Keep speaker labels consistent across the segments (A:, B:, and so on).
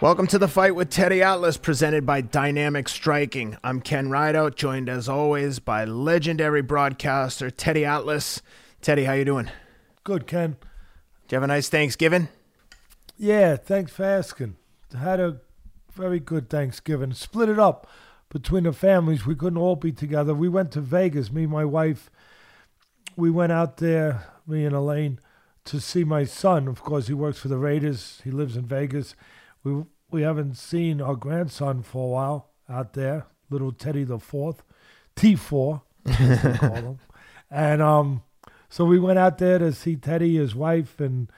A: Welcome to the fight with Teddy Atlas, presented by Dynamic Striking. I'm Ken Rideout, joined as always by legendary broadcaster Teddy Atlas. Teddy, how you doing?
B: Good, Ken.
A: Did you have a nice Thanksgiving?
B: Yeah, thanks for asking. Had a very good Thanksgiving. Split it up between the families. We couldn't all be together. We went to Vegas, me and my wife. We went out there, me and Elaine, to see my son. Of course, he works for the Raiders. He lives in Vegas we we haven't seen our grandson for a while out there, little Teddy the Fourth, T four, call him, and um, so we went out there to see Teddy, his wife, and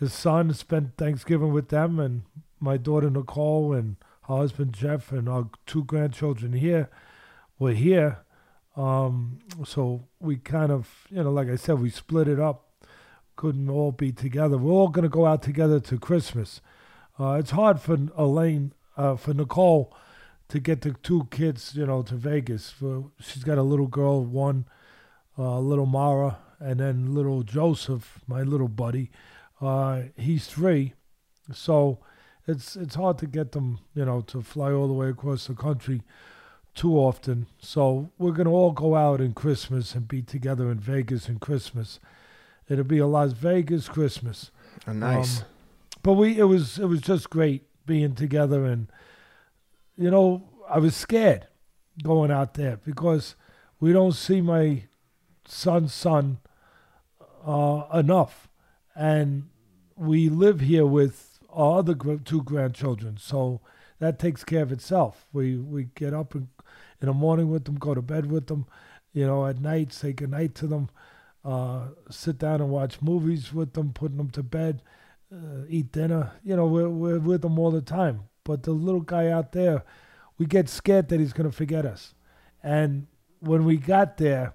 B: his son. Spent Thanksgiving with them, and my daughter Nicole and her husband Jeff and our two grandchildren here were here. Um, so we kind of, you know, like I said, we split it up. Couldn't all be together. We're all going to go out together to Christmas. Uh, it's hard for Elaine, uh, for Nicole, to get the two kids, you know, to Vegas. For, she's got a little girl, one, uh, little Mara, and then little Joseph, my little buddy. Uh, he's three, so it's it's hard to get them, you know, to fly all the way across the country too often. So we're gonna all go out in Christmas and be together in Vegas in Christmas. It'll be a Las Vegas Christmas.
A: Oh, nice. Um,
B: but we it was it was just great being together and you know I was scared going out there because we don't see my son's son uh, enough. And we live here with our other two grandchildren. So that takes care of itself. We we get up in, in the morning with them go to bed with them you know at night say goodnight to them uh, sit down and watch movies with them putting them to bed uh, eat dinner. You know, we're, we're with them all the time. But the little guy out there, we get scared that he's going to forget us. And when we got there,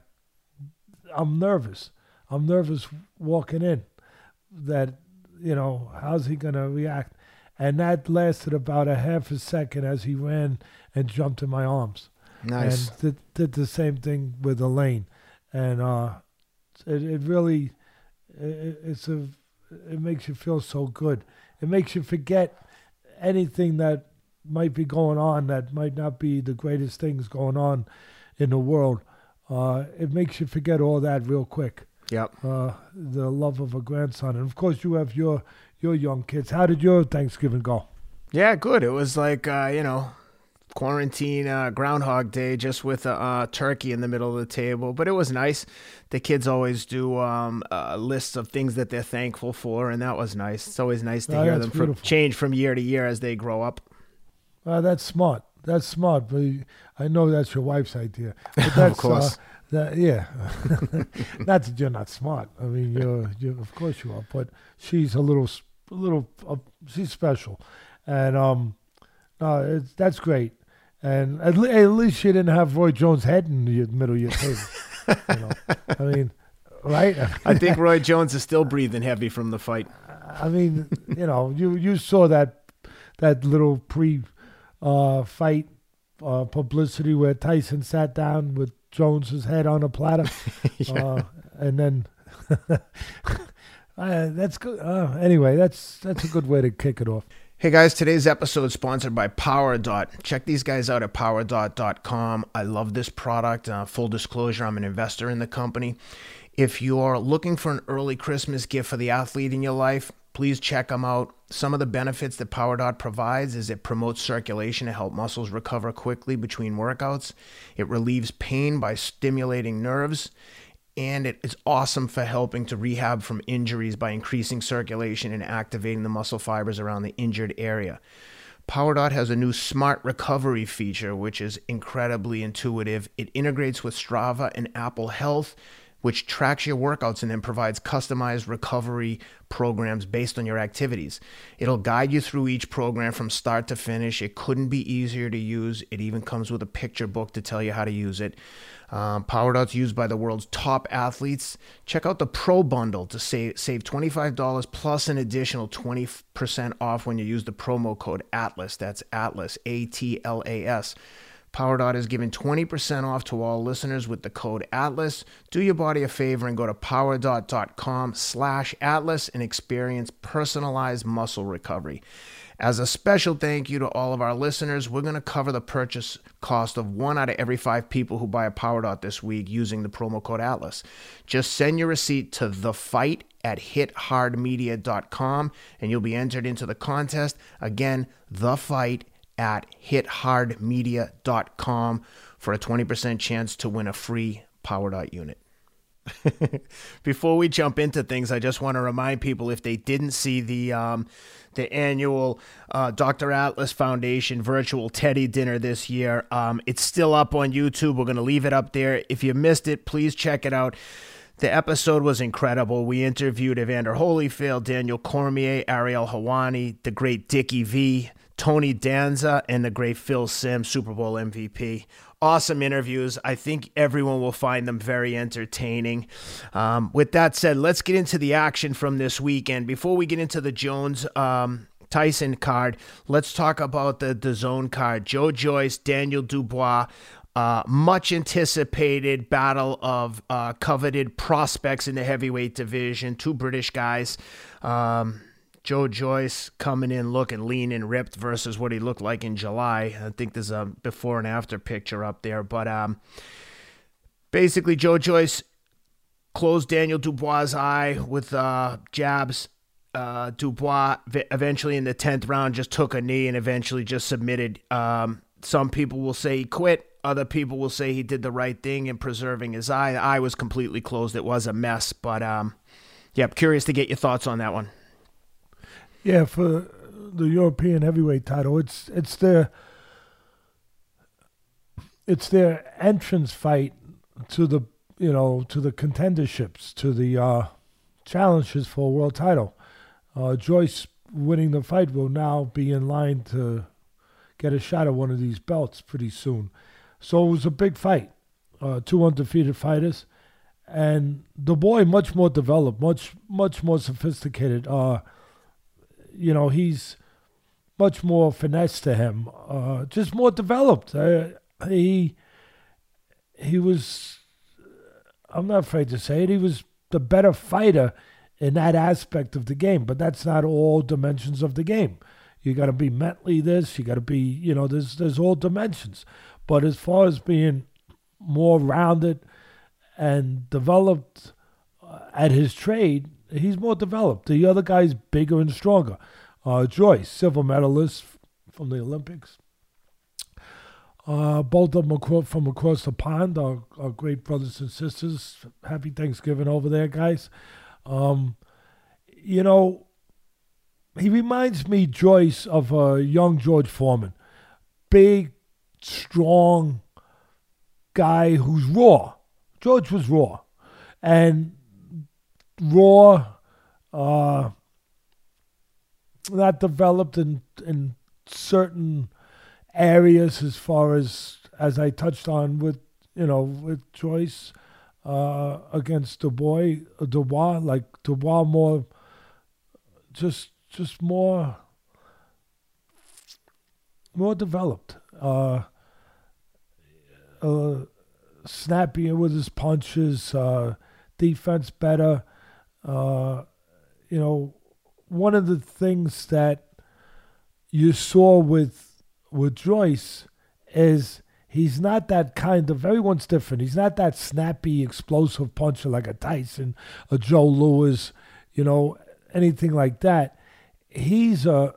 B: I'm nervous. I'm nervous walking in that, you know, how's he going to react? And that lasted about a half a second as he ran and jumped in my arms.
A: Nice.
B: And did, did the same thing with Elaine. And uh, it, it really, it, it's a it makes you feel so good. It makes you forget anything that might be going on that might not be the greatest things going on in the world. Uh, it makes you forget all that real quick.
A: Yep.
B: Uh, the love of a grandson, and of course you have your your young kids. How did your Thanksgiving go?
A: Yeah, good. It was like uh, you know quarantine uh, Groundhog Day just with a uh, turkey in the middle of the table. But it was nice. The kids always do um, uh, lists of things that they're thankful for, and that was nice. It's always nice to oh, hear them from, change from year to year as they grow up.
B: That's smart. That's smart. But I know that's your wife's idea. But that's,
A: of course. Uh,
B: that, yeah, not that you're not smart. I mean, you're, you're of course you are. But she's a little, a little, uh, she's special, and um, no, that's great. And at, le- at, least you didn't have Roy Jones' head in the middle of your table. you know? I mean, right?
A: I think Roy Jones is still breathing heavy from the fight.
B: I mean, you know, you you saw that that little pre uh, fight uh, publicity where Tyson sat down with Jones's head on a platter, yeah. uh, and then uh, that's good. Uh, anyway, that's that's a good way to kick it off.
A: Hey guys, today's episode is sponsored by PowerDot. Check these guys out at powerdot.com. I love this product. Uh, full disclosure, I'm an investor in the company. If you're looking for an early Christmas gift for the athlete in your life, please check them out. Some of the benefits that PowerDot provides is it promotes circulation to help muscles recover quickly between workouts. It relieves pain by stimulating nerves and it is awesome for helping to rehab from injuries by increasing circulation and activating the muscle fibers around the injured area. PowerDot has a new smart recovery feature, which is incredibly intuitive. It integrates with Strava and Apple Health which tracks your workouts and then provides customized recovery programs based on your activities. It'll guide you through each program from start to finish. It couldn't be easier to use. It even comes with a picture book to tell you how to use it. Um, PowerDot's used by the world's top athletes. Check out the Pro Bundle to save, save $25 plus an additional 20% off when you use the promo code ATLAS. That's ATLAS, A T L A S. Power Dot is giving 20% off to all listeners with the code ATLAS. Do your body a favor and go to powerdot.com slash ATLAS and experience personalized muscle recovery. As a special thank you to all of our listeners, we're going to cover the purchase cost of one out of every five people who buy a Power Dot this week using the promo code ATLAS. Just send your receipt to the fight at hithardmedia.com and you'll be entered into the contest. Again, the fight at hithardmedia.com for a 20% chance to win a free Power Dot unit. Before we jump into things, I just want to remind people if they didn't see the um, the annual uh, Dr. Atlas Foundation virtual Teddy dinner this year, um, it's still up on YouTube. We're going to leave it up there. If you missed it, please check it out. The episode was incredible. We interviewed Evander Holyfield, Daniel Cormier, Ariel Helwani, the great Dickie V, Tony Danza, and the great Phil Simms, Super Bowl MVP. Awesome interviews. I think everyone will find them very entertaining. Um, with that said, let's get into the action from this weekend. Before we get into the Jones um, Tyson card, let's talk about the, the zone card. Joe Joyce, Daniel Dubois. Uh, much anticipated battle of uh, coveted prospects in the heavyweight division. Two British guys. Um, Joe Joyce coming in looking lean and ripped versus what he looked like in July. I think there's a before and after picture up there. But um, basically, Joe Joyce closed Daniel Dubois' eye with uh, jabs. Uh, Dubois eventually in the 10th round just took a knee and eventually just submitted. Um, some people will say he quit. Other people will say he did the right thing in preserving his eye. The eye was completely closed. It was a mess. But um, yeah, I'm curious to get your thoughts on that one.
B: Yeah, for the European heavyweight title, it's it's their it's their entrance fight to the you know to the contenderships to the uh, challenges for a world title. Uh, Joyce winning the fight will now be in line to get a shot at one of these belts pretty soon. So it was a big fight. Uh, two undefeated fighters, and Dubois much more developed, much much more sophisticated. Uh, you know, he's much more finesse to him, uh, just more developed. Uh, he he was, I'm not afraid to say it, he was the better fighter in that aspect of the game, but that's not all dimensions of the game. You got to be mentally this, you got to be, you know, there's there's all dimensions. But as far as being more rounded and developed uh, at his trade, he's more developed. The other guy's bigger and stronger. Uh, Joyce, silver medalist from the Olympics. Uh, both of them from across the pond, our, great brothers and sisters. Happy Thanksgiving over there, guys. Um, you know, he reminds me, Joyce, of a young George Foreman. Big, strong guy who's raw. George was raw. And raw, uh, not developed in in certain areas as far as as I touched on with you know with Joyce uh, against Dubois Dubois like Dubois more just just more more developed uh, uh, snappier with his punches uh, defense better uh, you know, one of the things that you saw with with Joyce is he's not that kind of everyone's different. He's not that snappy, explosive puncher like a Tyson, a Joe Louis, you know, anything like that. He's a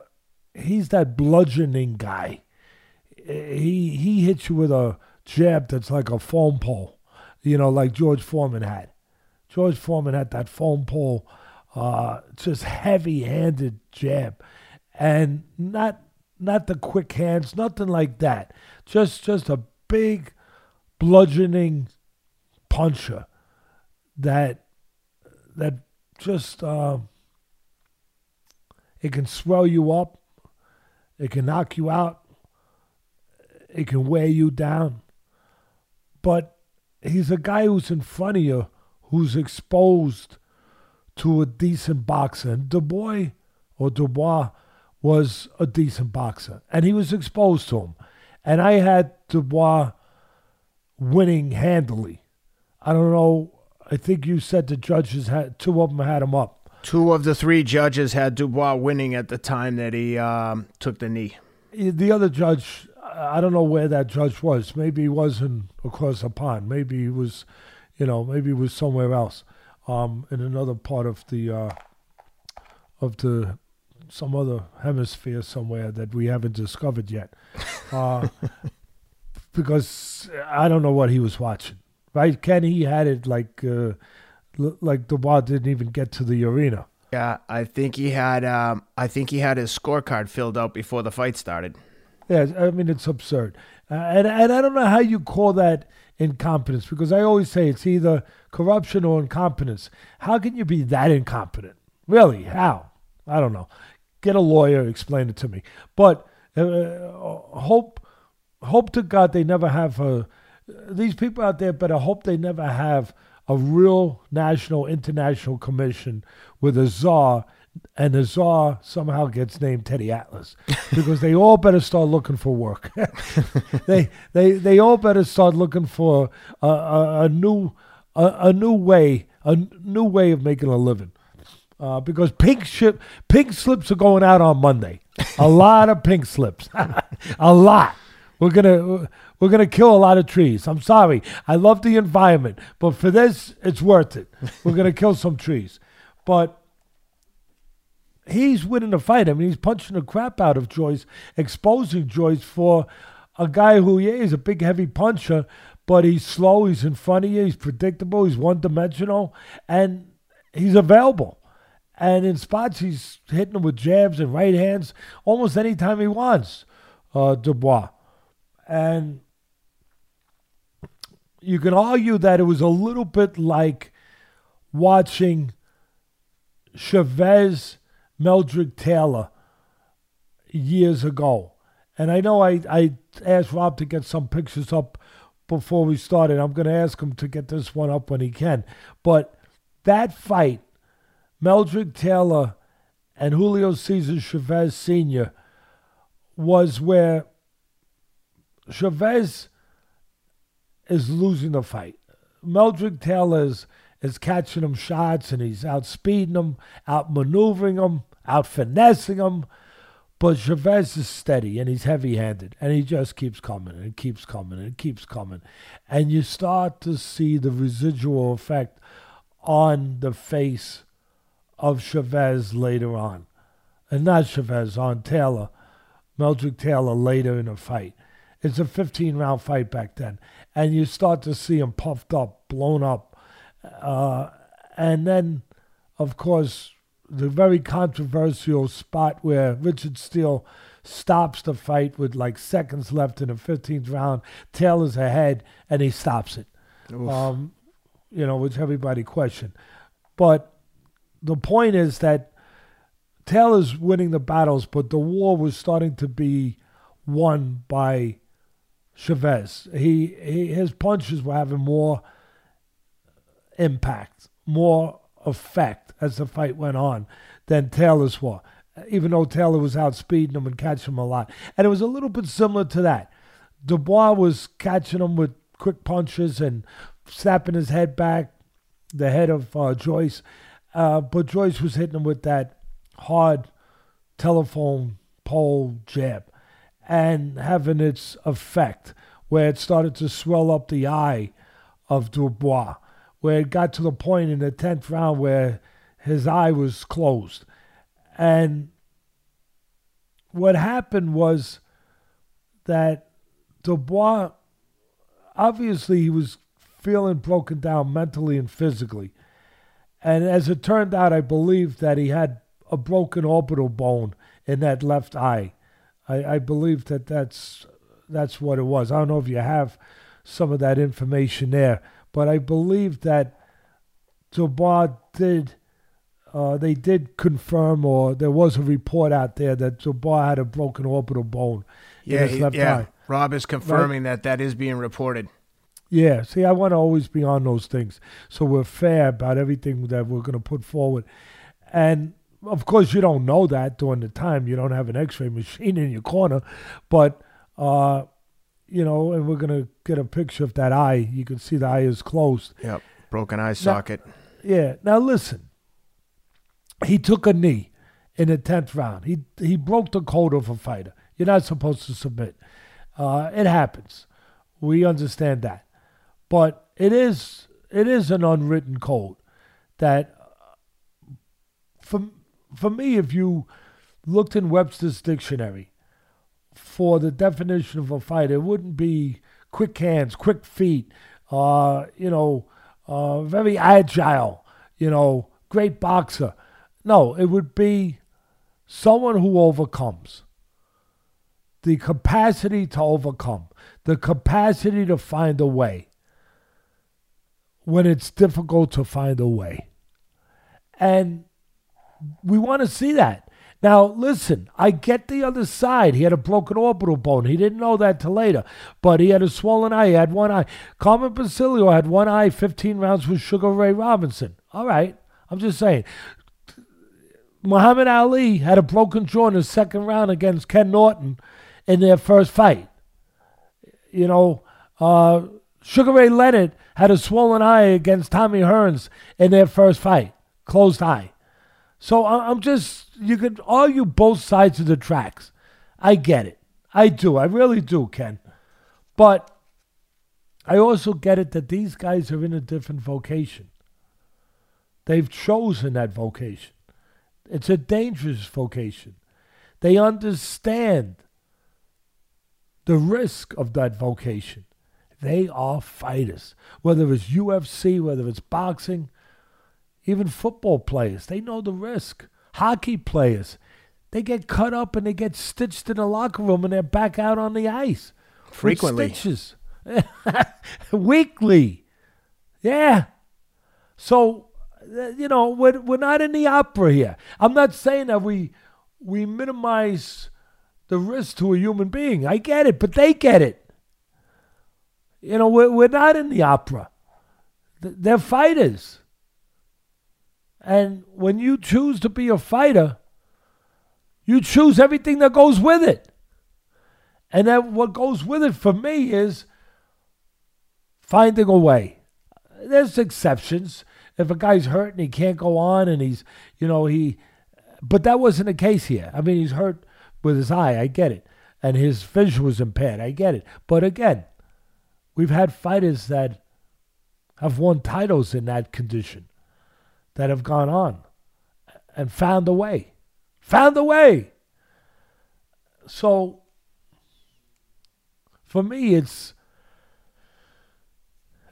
B: he's that bludgeoning guy. He he hits you with a jab that's like a foam pole, you know, like George Foreman had. George Foreman had that foam pole, uh, just heavy-handed jab, and not not the quick hands, nothing like that. Just just a big, bludgeoning puncher that that just uh, it can swell you up, it can knock you out, it can wear you down, but he's a guy who's in front of you who's exposed to a decent boxer. And Dubois or Dubois was a decent boxer, and he was exposed to him. and I had Dubois winning handily. I don't know. I think you said the judges had two of them had him up.
A: Two of the three judges had Dubois winning at the time that he um, took the knee.
B: The other judge, I don't know where that judge was. Maybe he wasn't across the pond. Maybe he was, you know, maybe it was somewhere else, um, in another part of the uh, of the some other hemisphere somewhere that we haven't discovered yet. Uh, because I don't know what he was watching. Right, Ken? He had it like uh, like Dubois didn't even get to the arena.
A: Yeah, I think he had. Um, I think he had his scorecard filled out before the fight started.
B: Yeah, I mean it's absurd, uh, and and I don't know how you call that incompetence because I always say it's either corruption or incompetence. How can you be that incompetent? Really? How? I don't know. Get a lawyer, explain it to me. But uh, hope, hope to God they never have a. These people out there better hope they never have a real national, international commission with a czar, and the czar somehow gets named Teddy Atlas because they all better start looking for work. they, they, they all better start looking for a, a, a new, a, a new way, a new way of making a living uh, because pink ship pink slips are going out on Monday. A lot of pink slips, a lot. We're gonna we're gonna kill a lot of trees. I'm sorry. I love the environment, but for this, it's worth it. We're gonna kill some trees, but. He's winning the fight. I mean, he's punching the crap out of Joyce, exposing Joyce for a guy who, yeah, he's a big, heavy puncher, but he's slow, he's in front of you, he's predictable, he's one dimensional, and he's available. And in spots, he's hitting them with jabs and right hands almost anytime he wants, uh, Dubois. And you can argue that it was a little bit like watching Chavez Meldrick Taylor years ago. And I know I, I asked Rob to get some pictures up before we started. I'm going to ask him to get this one up when he can. But that fight Meldrick Taylor and Julio Cesar Chavez Sr. was where Chavez is losing the fight. Meldrick Taylor is, is catching him shots and he's outspeeding him, outmaneuvering him, out finessing him. But Chavez is steady and he's heavy handed and he just keeps coming and keeps coming and keeps coming. And you start to see the residual effect on the face of Chavez later on. And not Chavez, on Taylor, Meldrick Taylor later in the fight. It's a 15 round fight back then. And you start to see him puffed up, blown up. Uh, and then, of course, the very controversial spot where Richard Steele stops the fight with like seconds left in the 15th round. Taylor's ahead and he stops it. Um, you know, which everybody questioned. But the point is that Taylor's winning the battles, but the war was starting to be won by Chavez. He, he his punches were having more impact, more effect as the fight went on than Taylor's were. Even though Taylor was outspeeding him and catching him a lot, and it was a little bit similar to that. Dubois was catching him with quick punches and snapping his head back, the head of uh, Joyce, uh, but Joyce was hitting him with that hard telephone pole jab and having its effect where it started to swell up the eye of Dubois, where it got to the point in the 10th round where his eye was closed. And what happened was that Dubois, obviously, he was feeling broken down mentally and physically. And as it turned out, I believe that he had a broken orbital bone in that left eye. I, I believe that that's that's what it was. I don't know if you have some of that information there, but I believe that Dubois did. Uh, they did confirm, or there was a report out there that Dubois had a broken orbital bone
A: yeah,
B: in his left
A: yeah.
B: eye.
A: Rob is confirming right? that that is being reported.
B: Yeah, see, I want to always be on those things. So we're fair about everything that we're going to put forward. And of course, you don't know that during the time. You don't have an x ray machine in your corner. But uh, you know, and we're gonna get a picture of that eye. You can see the eye is closed.
A: Yep. Broken eye socket.
B: Yeah. Now listen. He took a knee in the tenth round. He he broke the code of a fighter. You're not supposed to submit. Uh, it happens. We understand that, but it is it is an unwritten code that uh, for for me, if you looked in Webster's dictionary for the definition of a fighter, it wouldn't be quick hands, quick feet, uh, you know, uh, very agile, you know, great boxer. No, it would be someone who overcomes. The capacity to overcome, the capacity to find a way when it's difficult to find a way. And we want to see that. Now, listen, I get the other side. He had a broken orbital bone. He didn't know that till later, but he had a swollen eye. He had one eye. Carmen Basilio had one eye, 15 rounds with Sugar Ray Robinson. All right. I'm just saying. Muhammad Ali had a broken jaw in the second round against Ken Norton in their first fight. You know, uh, Sugar Ray Leonard had a swollen eye against Tommy Hearns in their first fight, closed eye. So I'm just, you could argue both sides of the tracks. I get it. I do. I really do, Ken. But I also get it that these guys are in a different vocation. They've chosen that vocation. It's a dangerous vocation. They understand the risk of that vocation. They are fighters. Whether it's UFC, whether it's boxing, even football players, they know the risk. Hockey players, they get cut up and they get stitched in the locker room and they're back out on the ice.
A: Frequently.
B: Stitches. Weekly. Yeah. So, Uh, you know, we're, we're not in the opera here. I'm not saying that we we minimize the risk to a human being. I get it, but they get it. You know, we're, we're not in the opera. They're fighters. And when you choose to be a fighter, you choose everything that goes with it. And then what goes with it for me is finding a way. There's exceptions. If a guy's hurt and he can't go on and he's, you know, he, but that wasn't the case here. I mean, he's hurt with his eye. I get it. And his vision was impaired. I get it. But again, we've had fighters that have won titles in that condition that have gone on and found a way. Found a way. So for me, it's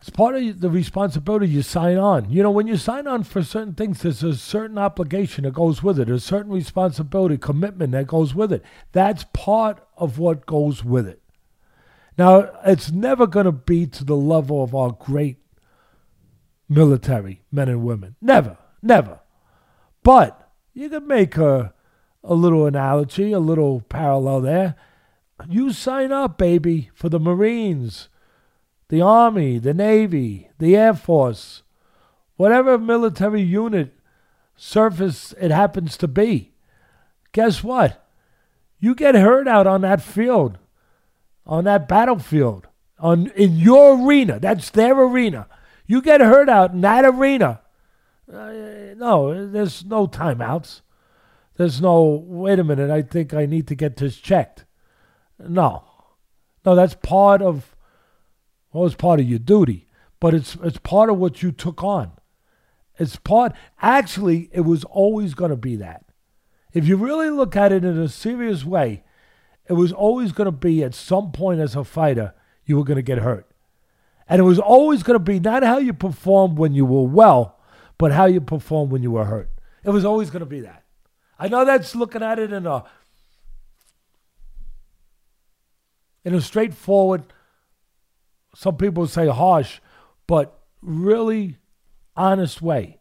B: it's part of the responsibility you sign on. You know, when you sign on for certain things, there's a certain obligation that goes with it, a certain responsibility, commitment that goes with it. That's part of what goes with it. Now, it's never going to be to the level of our great military men and women. Never, never. But you can make a, a little analogy, a little parallel there. You sign up, baby, for the Marines, the Army, the Navy, the Air Force, whatever military unit surface it happens to be. Guess what? You get hurt out on that field, on that battlefield, on in your arena. That's their arena. You get hurt out in that arena. Uh, no, there's no timeouts. There's no, wait a minute, I think I need to get this checked. No. No, that's part of, well, it's part of your duty, but it's, it's part of what you took on. It's part, actually, it was always going to be that. If you really look at it in a serious way, it was always going to be at some point as a fighter, you were going to get hurt. And it was always going to be not how you performed when you were well, but how you performed when you were hurt. It was always going to be that. I know that's looking at it in a in a straightforward, some people say harsh, but really honest way.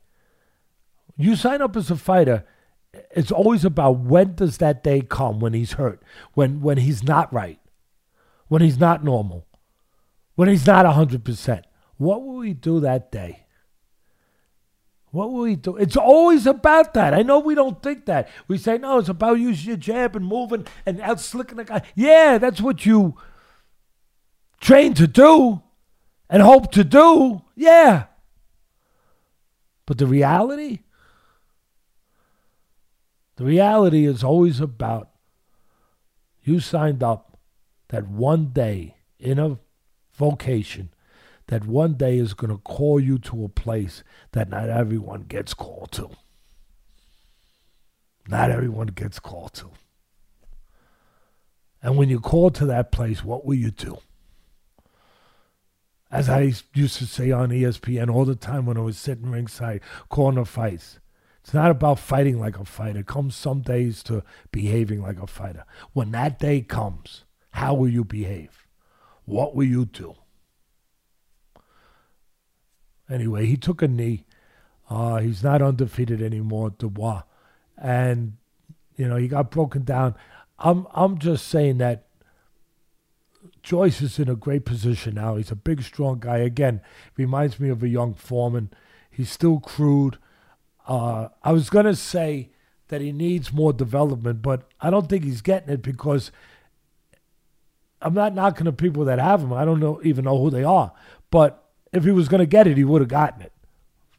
B: You sign up as a fighter, it's always about when does that day come when he's hurt, when when he's not right, when he's not normal when he's not 100%. What will he do that day? What will he do? It's always about that. I know we don't think that. We say, no, it's about using your jab and moving and out slicking the guy. Yeah, that's what you train to do and hope to do, yeah. But the reality, the reality is always about you signed up that one day in a vocation that one day is going to call you to a place that not everyone gets called to. Not everyone gets called to. And when you call to that place, what will you do? As I used to say on ESPN all the time when I was sitting ringside the fights, it's not about fighting like a fighter. Comes some days to behaving like a fighter. When that day comes, how will you behave? What will you do? Anyway, he took a knee. Uh, he's not undefeated anymore, Dubois, and you know he got broken down. I'm I'm just saying that Joyce is in a great position now. He's a big, strong guy. Again, reminds me of a young Foreman. He's still crude. Uh, I was gonna say that he needs more development, but I don't think he's getting it because I'm not knocking the people that have him. I don't know even know who they are, but if he was going to get it, he would have gotten it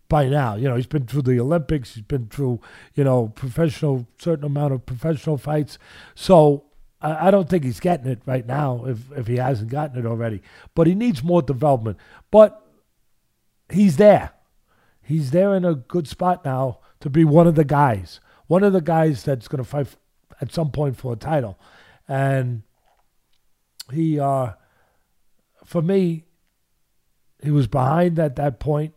B: by now. You know, he's been through the Olympics. He's been through, you know, professional certain amount of professional fights. So I, don't think he's getting it right now if if he hasn't gotten it already. But he needs more development. But he's there. He's there in a good spot now to be one of the guys. One of the guys that's going to fight at some point for a title. And he, uh, for me, he was behind at that point,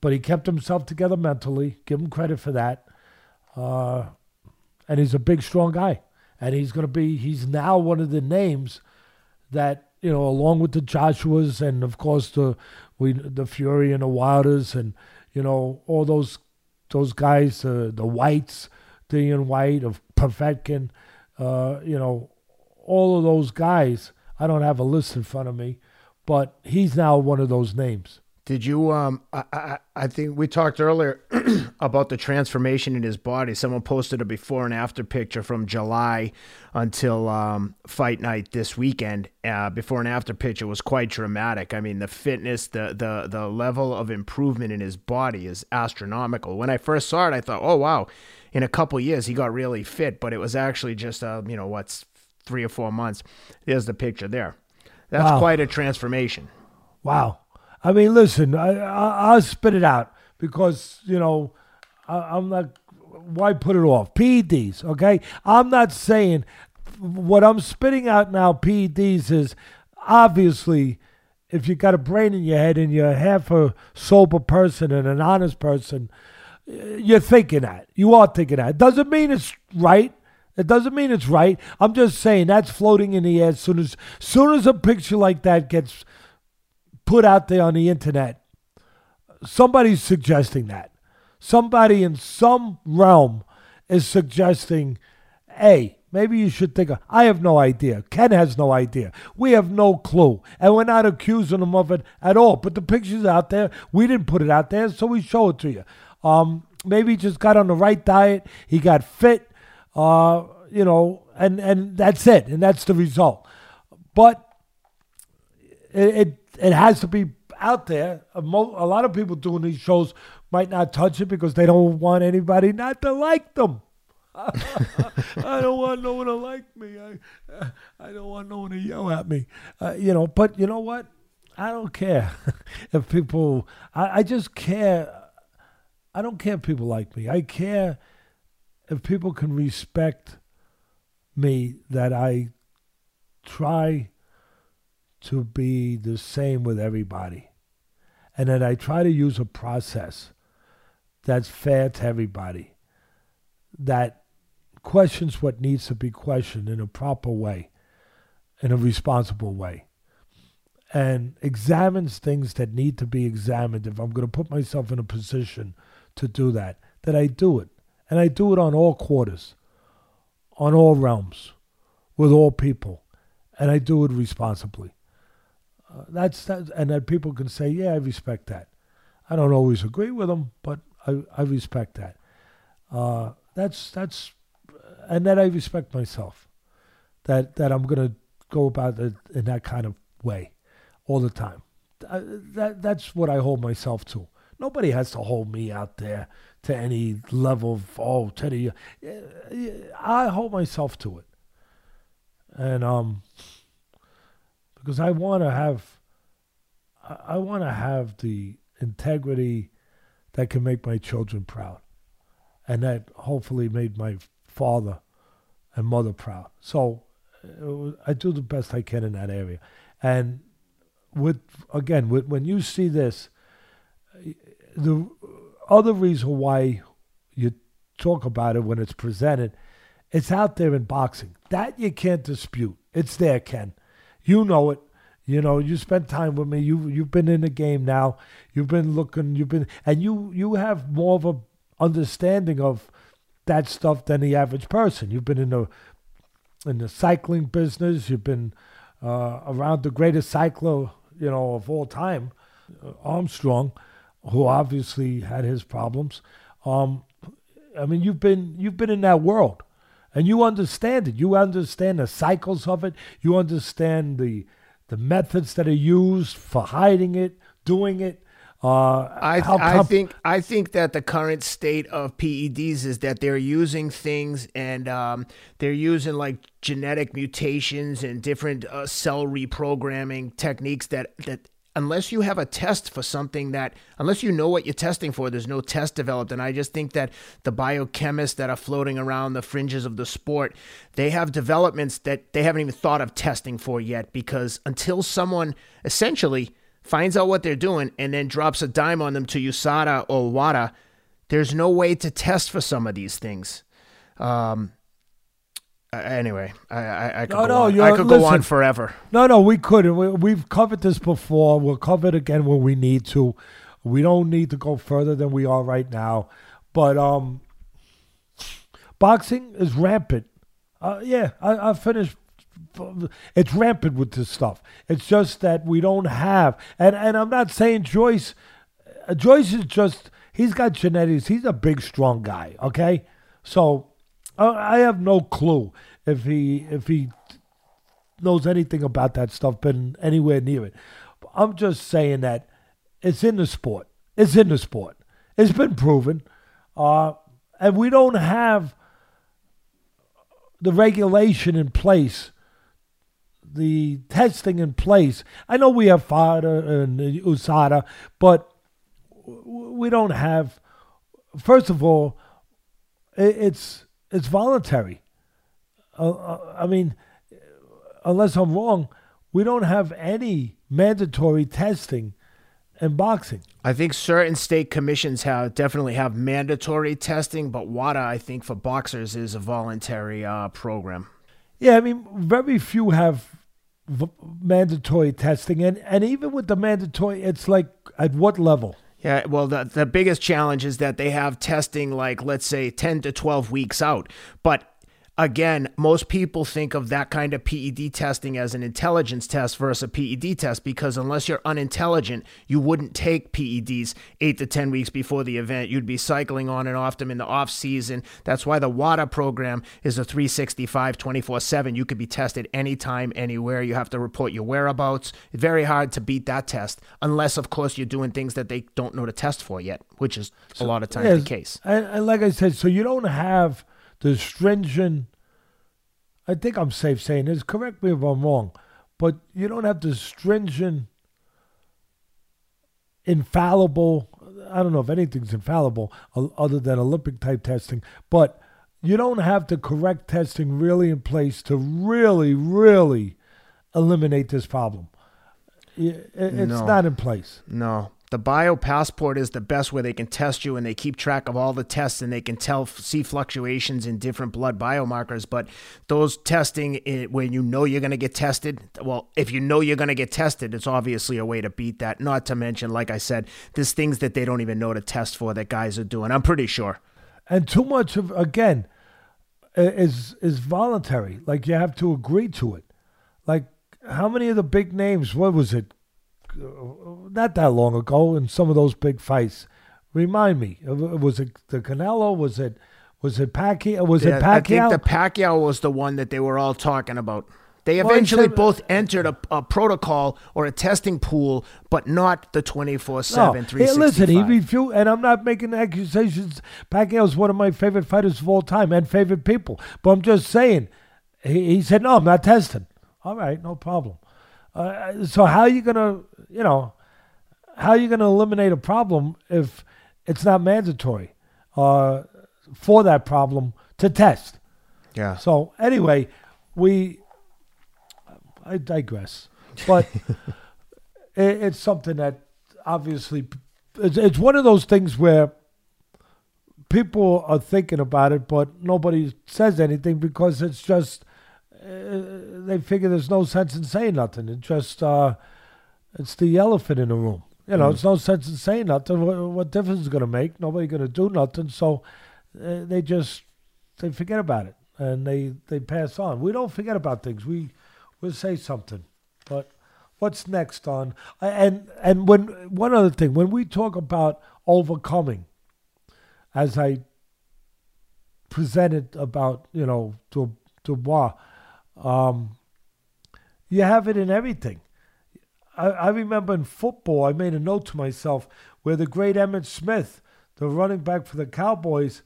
B: but he kept himself together mentally. Give him credit for that. Uh, and he's a big, strong guy. And he's going to be, he's now one of the names that, you know, along with the Joshuas and, of course, the we the Fury and the Wilders and, you know, all those those guys, uh, the Whytes, Dillian Whyte of Povetkin, uh, you know, all of those guys. I don't have a list in front of me, but he's now one of those names.
A: Did you? Um, I, I, I think we talked earlier about the transformation in his body. Someone posted a before and after picture from July until um, fight night this weekend. Uh, before and after picture was quite dramatic. I mean, the fitness, the the the level of improvement in his body is astronomical. When I first saw it, I thought, oh wow, in a couple years he got really fit. But it was actually just uh, you know what's three or four months. There's the picture there. That's wow. quite a transformation.
B: Wow. I mean, listen, I, I, will spit it out because, you know, I, am not, why put it off? PEDs, okay? I'm not saying what I'm spitting out now, PEDs, is obviously if you got a brain in your head and you're half a sober person and an honest person, you're thinking that. You are thinking that. It doesn't mean it's right. It doesn't mean it's right. I'm just saying that's floating in the air. As soon as, soon as a picture like that gets put out there on the internet, somebody's suggesting that. Somebody in some realm is suggesting, hey, maybe you should think. Of, I have no idea. Ken has no idea. We have no clue, and we're not accusing him of it at all. But the picture's out there. We didn't put it out there, so we show it to you. Um, maybe he just got on the right diet. He got fit uh, you know, and and that's it, and that's the result. But it it, it has to be out there. A, mo- a lot of people doing these shows might not touch it because they don't want anybody not to like them. I don't want no one to like me. I, I don't want no one to yell at me. Uh, you know, but you know what? I don't care if people. I, I just care. I don't care if people like me. I care if people can respect me that I try to be the same with everybody and that I try to use a process that's fair to everybody, that questions what needs to be questioned in a proper way, in a responsible way, and examines things that need to be examined. If I'm going to put myself in a position to do that, that I do it. And I do it on all quarters, on all realms, with all people. And I do it responsibly. Uh, that's that, and that people can say, yeah, I respect that. I don't always agree with them, but I, I respect that. Uh, that's that's, and that I respect myself. That that I'm gonna go about it in that kind of way all the time. Uh, that that's what I hold myself to. Nobody has to hold me out there to any level of oh Teddy. Uh, I hold myself to it, and um, because I want to have, I, want to have the integrity that can make my children proud, and that hopefully made my father and mother proud. So uh, I do the best I can in that area, and with again with, when you see this, the other reason why you talk about it when it's presented, it's out there in boxing. That you can't dispute. It's there, Ken. You know it. You know, you spent time with me. You you've been in the game now. You've been looking. You've been, and you you have more of a understanding of that stuff than the average person. You've been in the in the cycling business. You've been uh, around the greatest cycler you know, of all time, uh, Armstrong, who obviously had his problems. Um, I mean, you've been you've been in that world, and you understand it. You understand the cycles of it. You understand the the methods that are used for hiding it, doing it. Uh,
A: I, comp- I think I think that the current state of PEDs is that they're using things and um, they're using like genetic mutations and different uh, cell reprogramming techniques that that unless you have a test for something that unless you know what you're testing for there's no test developed and i just think that the biochemists that are floating around the fringes of the sport they have developments that they haven't even thought of testing for yet because until someone essentially finds out what they're doing, and then drops a dime on them to USADA or WADA, there's no way to test for some of these things. Um, anyway, I, I, I could, no, go, no, on. I could listen, go on forever.
B: No, no, we couldn't. We, we've covered this before. We'll cover it again when we need to. We don't need to go further than we are right now. But um, boxing is rampant. Uh, yeah, I, I finished it's rampant with this stuff. It's just that we don't have, and and I'm not saying Joyce. Uh, Joyce is just he's got genetics. He's a big, strong guy. Okay, so uh, I have no clue if he if he knows anything about that stuff, been anywhere near it. I'm just saying that it's in the sport. It's in the sport. It's been proven, uh, and we don't have the regulation in place the testing in place. I know we have VADA and USADA, but we don't have. First of all, it's it's voluntary. Uh, uh, I mean, unless I'm wrong, we don't have any mandatory testing in boxing.
A: I think certain state commissions have definitely have mandatory testing, but VADA, I think, for boxers is a voluntary uh, program.
B: Yeah, I mean, very few have v- mandatory testing, and and even with the mandatory, it's like at what level?
A: Yeah, well, the the biggest challenge is that they have testing like let's say ten to twelve weeks out, but again, most people think of that kind of PED testing as an intelligence test versus a PED test because unless you're unintelligent, you wouldn't take PEDs eight to 10 weeks before the event. You'd be cycling on and off them in the off season. That's why the WADA program is a 365 24 7. You could be tested anytime, anywhere. You have to report your whereabouts. Very hard to beat that test unless, of course, you're doing things that they don't know to test for yet, which is so, a lot of times yes, the case.
B: And, and like I said, so you don't have the stringent. I think I'm safe saying this. Correct me if I'm wrong, but you don't have the stringent, infallible. I don't know if anything's infallible other than Olympic type testing, but you don't have the correct testing really in place to really, really eliminate this problem. It's no. not in place.
A: No, the bio passport is the best where they can test you and they keep track of all the tests and they can tell see fluctuations in different blood biomarkers. But those testing eh, when you know you're going to get tested well if you know you're going to get tested it's obviously a way to beat that. Not to mention like i said there's things that they don't even know to test for that guys are doing. I'm pretty sure.
B: And too much of again is is voluntary. Like you have to agree to it. Like how many of the big names what was it not that long ago in some of those big fights. Remind me, was it the Canelo? Was it was it Pacquiao? Was yeah, it Pacquiao?
A: I think the Pacquiao was the one that they were all talking about. They eventually
B: said-
A: both entered a, a protocol or a testing pool, but not the 24
B: No,
A: 7,
B: hey, listen, he refused, and I'm not making accusations. Pacquiao's one of my favorite fighters of all time and favorite people. But I'm just saying, he, he said, no, I'm not testing. All right, no problem. Uh, so how are you gonna, you know, how are you gonna eliminate a problem if it's not mandatory uh, for that problem to test?
A: yeah.
B: So anyway, we I digress, but it, it's something that obviously it's, it's one of those things where people are thinking about it, but nobody says anything because it's just uh, they figure there's no sense in saying nothing. It just uh, it's the elephant in the room. You know, it's no sense in saying nothing. What, what difference is it going to make? Nobody going to do nothing. So uh, they just they forget about it and they they pass on. We don't forget about things. We we say something, but what's next on and and when one other thing when we talk about overcoming, as I presented about you know Du- Dubois, um, you have it in everything. I, I remember in football, I made a note to myself where the great Emmitt Smith, the running back for the Cowboys,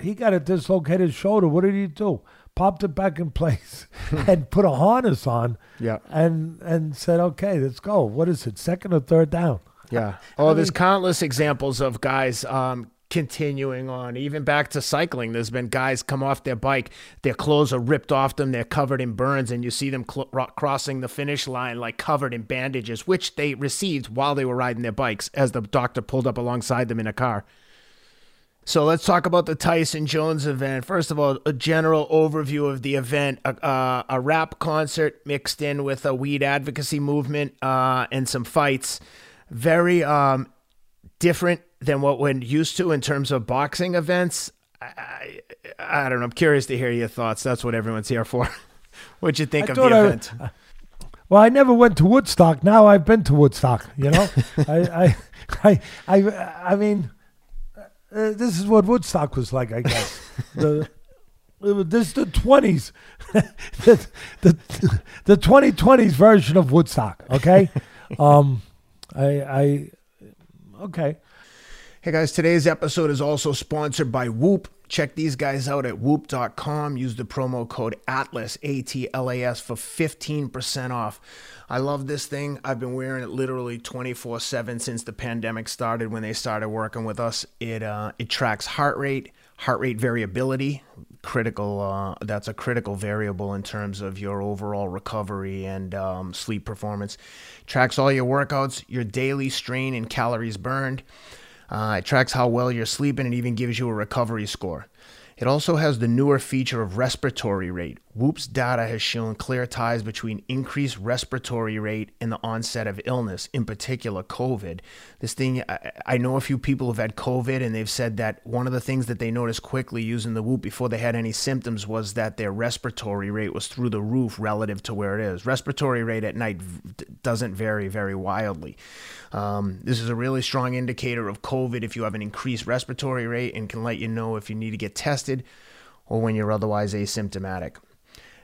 B: he got a dislocated shoulder. What did he do? Popped it back in place and put a harness on
A: Yeah.
B: and and said, "Okay, let's go." What is it? Second or third down?
A: Yeah. Oh, there's countless examples of guys um, continuing on. Even back to cycling, there's been guys come off their bike, their clothes are ripped off them, they're covered in burns, and you see them cl- ro- crossing the finish line like covered in bandages, which they received while they were riding their bikes as the doctor pulled up alongside them in a car. So let's talk about the Tyson Jones event. First of all, a general overview of the event: a, uh, a rap concert mixed in with a weed advocacy movement uh, and some fights. Very um, different than what we're used to in terms of boxing events. I, I, I don't know. I'm curious to hear your thoughts. That's what everyone's here for. What'd you think
B: I
A: of the
B: I-
A: event?
B: Well, I never went to Woodstock. Now I've been to Woodstock. You know, I, I, I, I, mean, uh, this is what Woodstock was like. I guess the was, this is the twenties, the, the the twenty twenties version of Woodstock. Okay, um, I, I, okay.
A: Hey guys, today's episode is also sponsored by Whoop. Check these guys out at whoop.com. Use the promo code ATLAS, A T L A S, for 15% off. I love this thing. I've been wearing it literally 24 7 since the pandemic started when they started working with us. It, uh, it tracks heart rate, heart rate variability. Critical, uh, that's a critical variable in terms of your overall recovery and um, sleep performance. Tracks all your workouts, your daily strain and calories burned. Uh, it tracks how well you're sleeping and even gives you a recovery score. It also has the newer feature of respiratory rate. Whoop's data has shown clear ties between increased respiratory rate and the onset of illness, in particular COVID. This thing, I, I know a few people have had COVID, and they've said that one of the things that they noticed quickly using the Whoop before they had any symptoms was that their respiratory rate was through the roof relative to where it is. Respiratory rate at night v- doesn't vary very wildly. Um, this is a really strong indicator of COVID if you have an increased respiratory rate and can let you know if you need to get tested or when you're otherwise asymptomatic.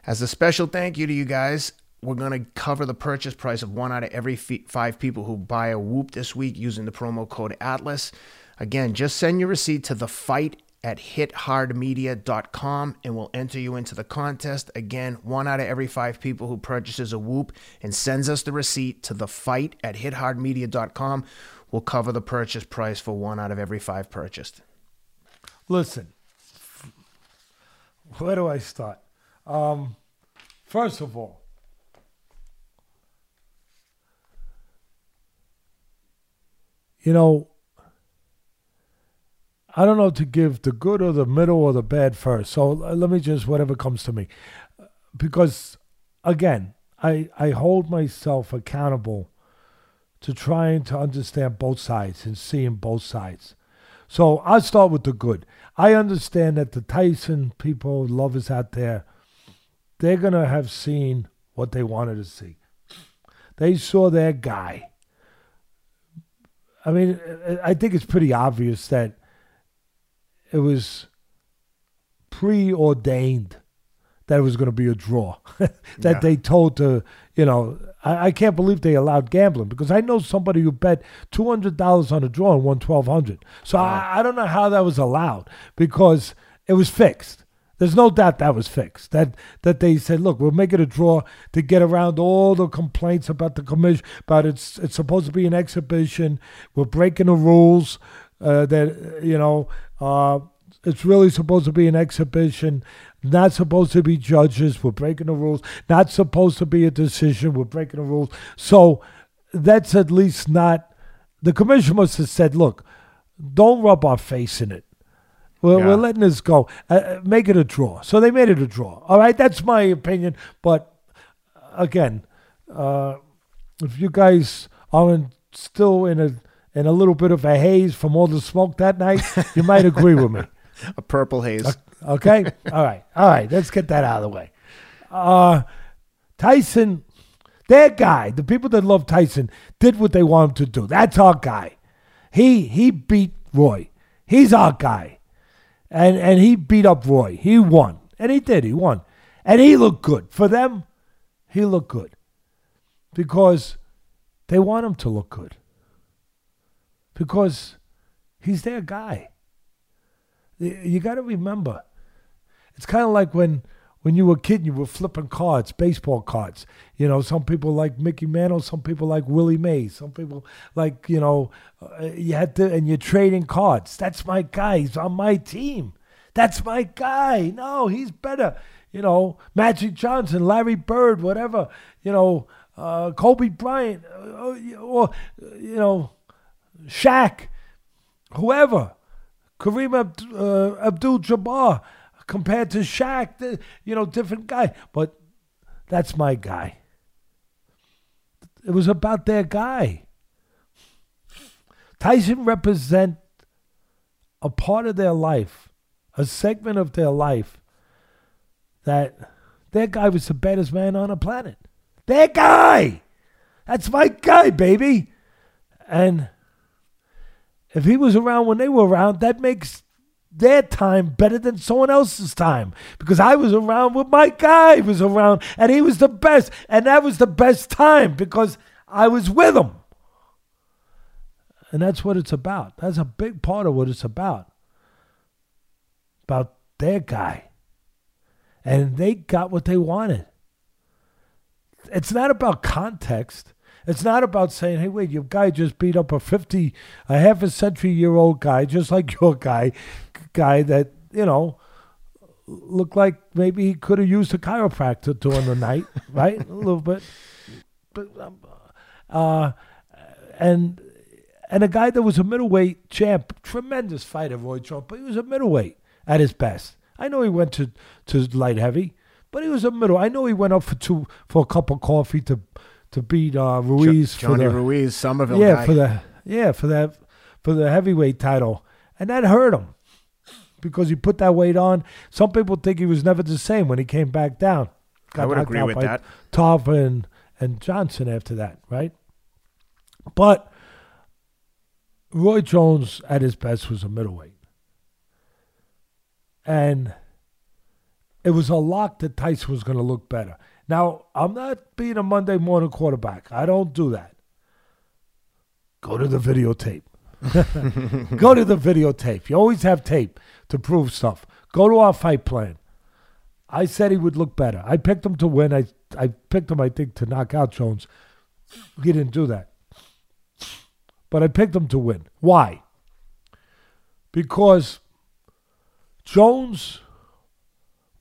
A: As a special thank you to you guys, we're going to cover the purchase price of one out of every five people who buy a Whoop this week using the promo code ATLAS. Again, just send your receipt to the fight at hithardmedia.com and we'll enter you into the contest. Again, one out of every five people who purchases a Whoop and sends us the receipt to the fight at hithardmedia.com will cover the purchase price for one out of every five purchased.
B: Listen, where do I start? Um, first of all, you know, I don't know to give the good or the middle or the bad first. So uh, let me just whatever comes to me, because again, I I hold myself accountable to trying to understand both sides and seeing both sides. So I'll start with the good. I understand that the Tyson people, lovers out there, they're going to have seen what they wanted to see. They saw their guy. I mean, I think it's pretty obvious that it was preordained that it was going to be a draw. that
A: Yeah.
B: they told to, you know, I, I can't believe they allowed gambling because I know somebody who bet two hundred dollars on a draw and won twelve hundred. So I, I don't know how that was allowed because it was fixed. There's no doubt that was fixed. That that they said, look, we'll make it a draw to get around all the complaints about the commission about it's it's supposed to be an exhibition. We're breaking the rules. Uh, that you know, uh, it's really supposed to be an exhibition. Not supposed to be judges. We're breaking the rules. Not supposed to be a decision. We're breaking the rules. So that's at least not. The commission must have said, look, don't rub our face in it. We're,
A: Yeah.
B: we're letting this go. Uh, Uh, make it a draw. So they made it a draw. All right, that's my opinion. But uh, again, uh, if you guys are in, still in a in a little bit of a haze from all the smoke that night, you might agree with me.
A: A purple haze.
B: Okay, all right, all right. Let's get that out of the way. Uh, Tyson, that guy, the people that love Tyson, did what they want him to do. That's our guy. He he beat Roy. He's our guy, and and he beat up Roy. He won, and he did. He won, and he looked good for them. He looked good because they want him to look good because he's their guy. You got to remember, it's kind of like when when you were a kid, you were flipping cards, baseball cards. You know, some people like Mickey Mantle, some people like Willie Mays, some people like you know, uh, you had to, and you're trading cards. That's my guy. He's on my team. That's my guy. No, he's better. You know, Magic Johnson, Larry Bird, whatever. You know, uh, Kobe Bryant, uh, or you know, Shaq, whoever. Kareem uh, Abdul-Jabbar compared to Shaq, you know, different guy. But that's my guy. It was about their guy. Tyson represent a part of their life, a segment of their life that their guy was the baddest man on the planet. Their guy. That's my guy, baby. And if he was around when they were around, that makes their time better than someone else's time. Because I was around with my guy was around and he was the best. And that was the best time because I was with him. And that's what it's about. That's a big part of what it's about. About their guy. And they got what they wanted. It's not about context. It's not about saying, hey, wait, your guy just beat up a 50, a half a century year old guy, just like your guy, guy that, you know, looked like maybe he could have used a chiropractor during the night, right? A little bit. But, um, uh, and and a guy that was a middleweight champ, tremendous fighter, Roy Jones, but he was a middleweight at his best. I know he went to, to light heavy, but he was a middle. I know he went up for two for a cup of coffee to to beat uh, Ruiz
A: Jo- Johnny
B: for the
A: Ruiz, Somerville
B: yeah
A: guy.
B: for the yeah for that for the heavyweight title, and that hurt him because he put that weight on. Some people think he was never the same when he came back down.
A: I would agree with that.
B: Tarver and, and Johnson after that, right? But Roy Jones at his best was a middleweight. And it was a lock that Tyson was going to look better. Now, I'm not being a Monday morning quarterback. I don't do that. Go to the videotape. Go to the videotape. You always have tape to prove stuff. Go to our fight plan. I said he would look better. I picked him to win. I I picked him, I think, to knock out Jones. He didn't do that. But I picked him to win. Why? Because Jones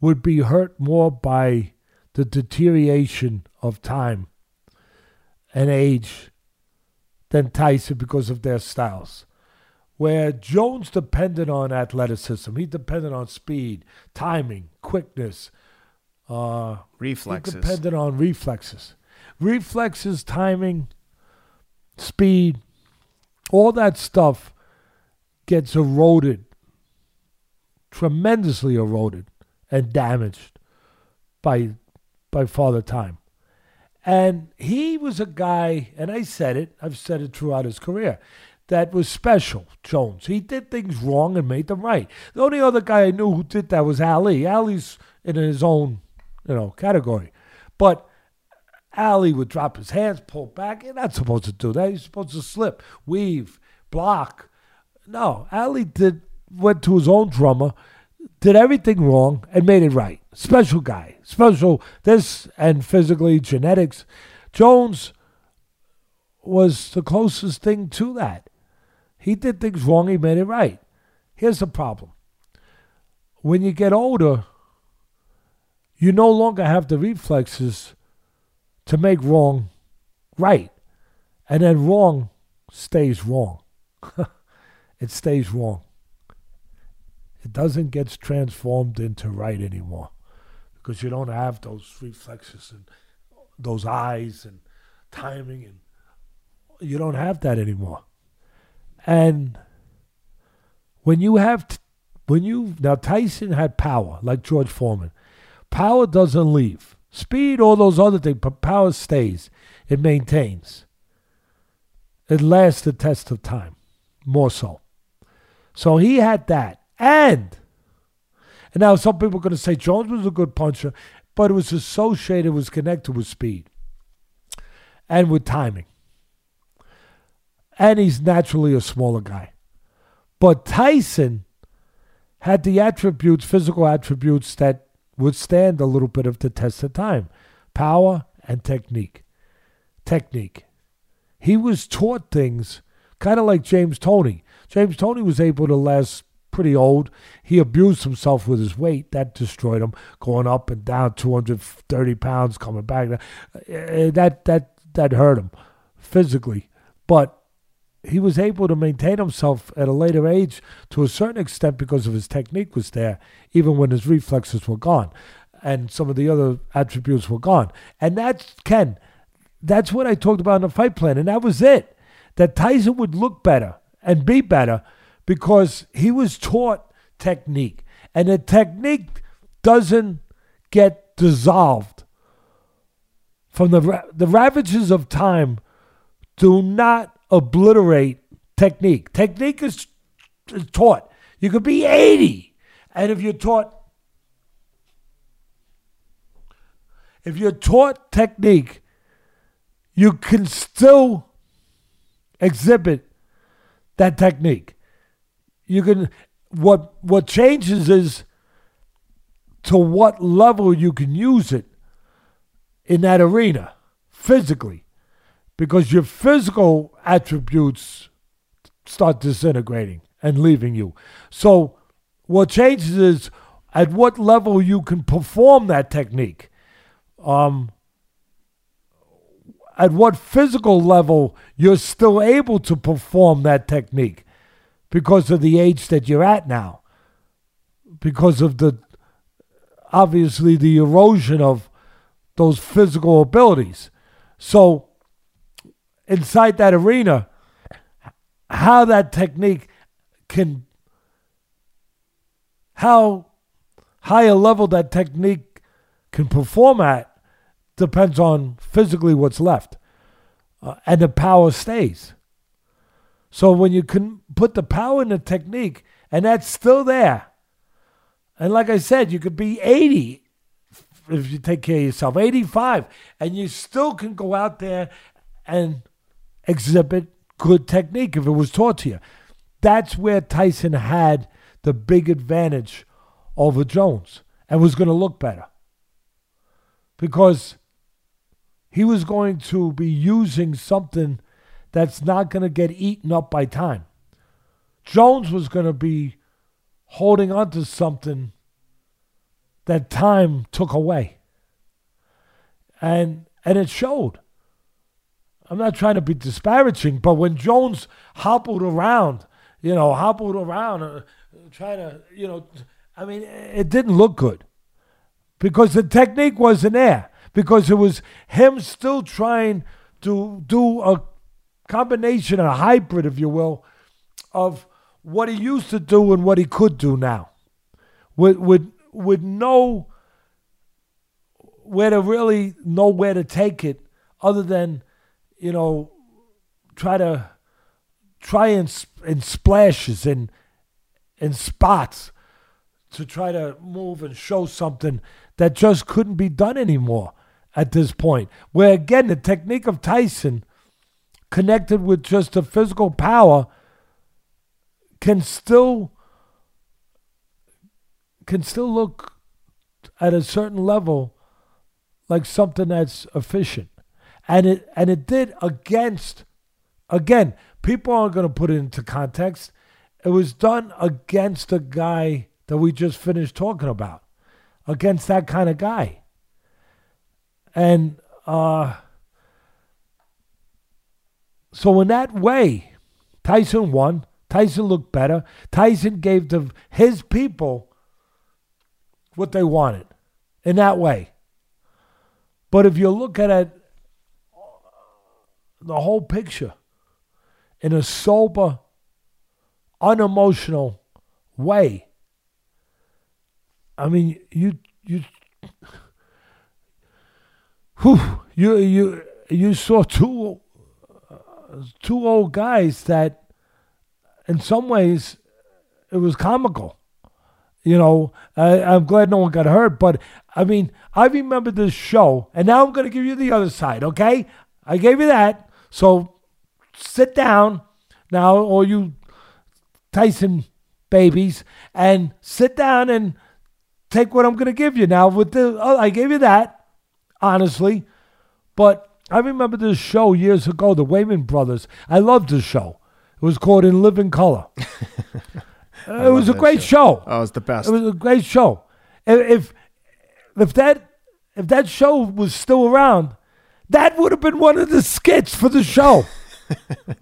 B: would be hurt more by the deterioration of time and age than Tyson because of their styles. Where Jones depended on athleticism, he depended on speed, timing, quickness. Uh,
A: Reflexes.
B: he depended on reflexes. Reflexes, timing, speed, all that stuff gets eroded, tremendously eroded and damaged by by father time. And he was a guy, and I said it, I've said it throughout his career, that was special, Jones. He did things wrong and made them right. The only other guy I knew who did that was Ali. Ali's in his own you know, category. But Ali would drop his hands, pull back. You're not supposed to do that. You're supposed to slip, weave, block. No, Ali did went to his own drummer, did everything wrong, and made it right. Special guy, special this and physically genetics. Jones was the closest thing to that. He did things wrong, he made it right. Here's the problem when you get older, you no longer have the reflexes to make wrong right. And then wrong stays wrong. it stays wrong. It doesn't get transformed into right anymore because you don't have those reflexes and those eyes and timing and you don't have that anymore. And when you have t- when you now Tyson had power like George Foreman. Power doesn't leave. Speed, all those other things, but power stays. It maintains. It lasts the test of time, more so. So he had that. And, and now some people are going to say Jones was a good puncher, but it was associated, was connected with speed and with timing. And he's naturally a smaller guy. But Tyson had the attributes, physical attributes that would stand a little bit of the test of time power and technique. Technique. He was taught things kind of like James Toney. James Toney was able to last pretty old. He abused himself with his weight. That destroyed him, going up and down 230 pounds, coming back. Uh, that, that, that hurt him physically. But he was able to maintain himself at a later age to a certain extent because of his technique was there, even when his reflexes were gone and some of the other attributes were gone. And that's Ken. That's what I talked about in the fight plan, and that was it. That Tyson would look better and be better because he was taught technique, and the technique doesn't get dissolved from the the ravages of time. Do not obliterate technique. Technique is, is taught. You could be 80, and if you're taught if you're taught technique, you can still exhibit that technique. You can what what changes is to what level you can use it in that arena physically because your physical attributes start disintegrating and leaving you. So, what changes is at what level you can perform that technique. Um, at what physical level you're still able to perform that technique because of the age that you're at now, because of the obviously the erosion of those physical abilities. So, inside that arena, how that technique can, how high a level that technique can perform at depends on physically what's left. Uh, and the power stays. So when you can put the power in the technique, and that's still there, and like I said, you could be 80 if you take care of yourself, 85, and you still can go out there and exhibit good technique if it was taught to you. That's where Tyson had the big advantage over Jones and was going to look better because he was going to be using something that's not going to get eaten up by time. Jones was going to be holding on to something that time took away. And and it showed. I'm not trying to be disparaging, but when Jones hobbled around, you know, hobbled around, uh, trying to, you know, I mean, it didn't look good because the technique wasn't there. Because it was him still trying to do a combination, a hybrid, if you will, of what he used to do and what he could do now, with with with no where to really know where to take it, other than you know, try to try and in splashes and in spots to try to move and show something that just couldn't be done anymore at this point. Where again, the technique of Tyson connected with just the physical power can still can still look at a certain level like something that's efficient. And it and it did against again, people aren't gonna put it into context. It was done against a guy that we just finished talking about. Against that kind of guy. And uh so in that way, Tyson won. Tyson looked better. Tyson gave to his people what they wanted in that way. But if you look at it, the whole picture in a sober, unemotional way, I mean, you you whew, you you you saw two two old guys that, in some ways, it was comical. You know, I, I'm glad no one got hurt, but I mean, I remember this show, and now I'm going to give you the other side. Okay, I gave you that, so sit down now, all you Tyson babies, and sit down and take what I'm going to give you. Now, with the oh, I gave you that, honestly, but I remember this show years ago, the Wayans Brothers. I loved this show. It was called In Living Color. Uh, it was a great
A: show.
B: show.
A: Oh, it's the best.
B: It was a great show. If if, if that if that show was still around, that would have been one of the skits for the show.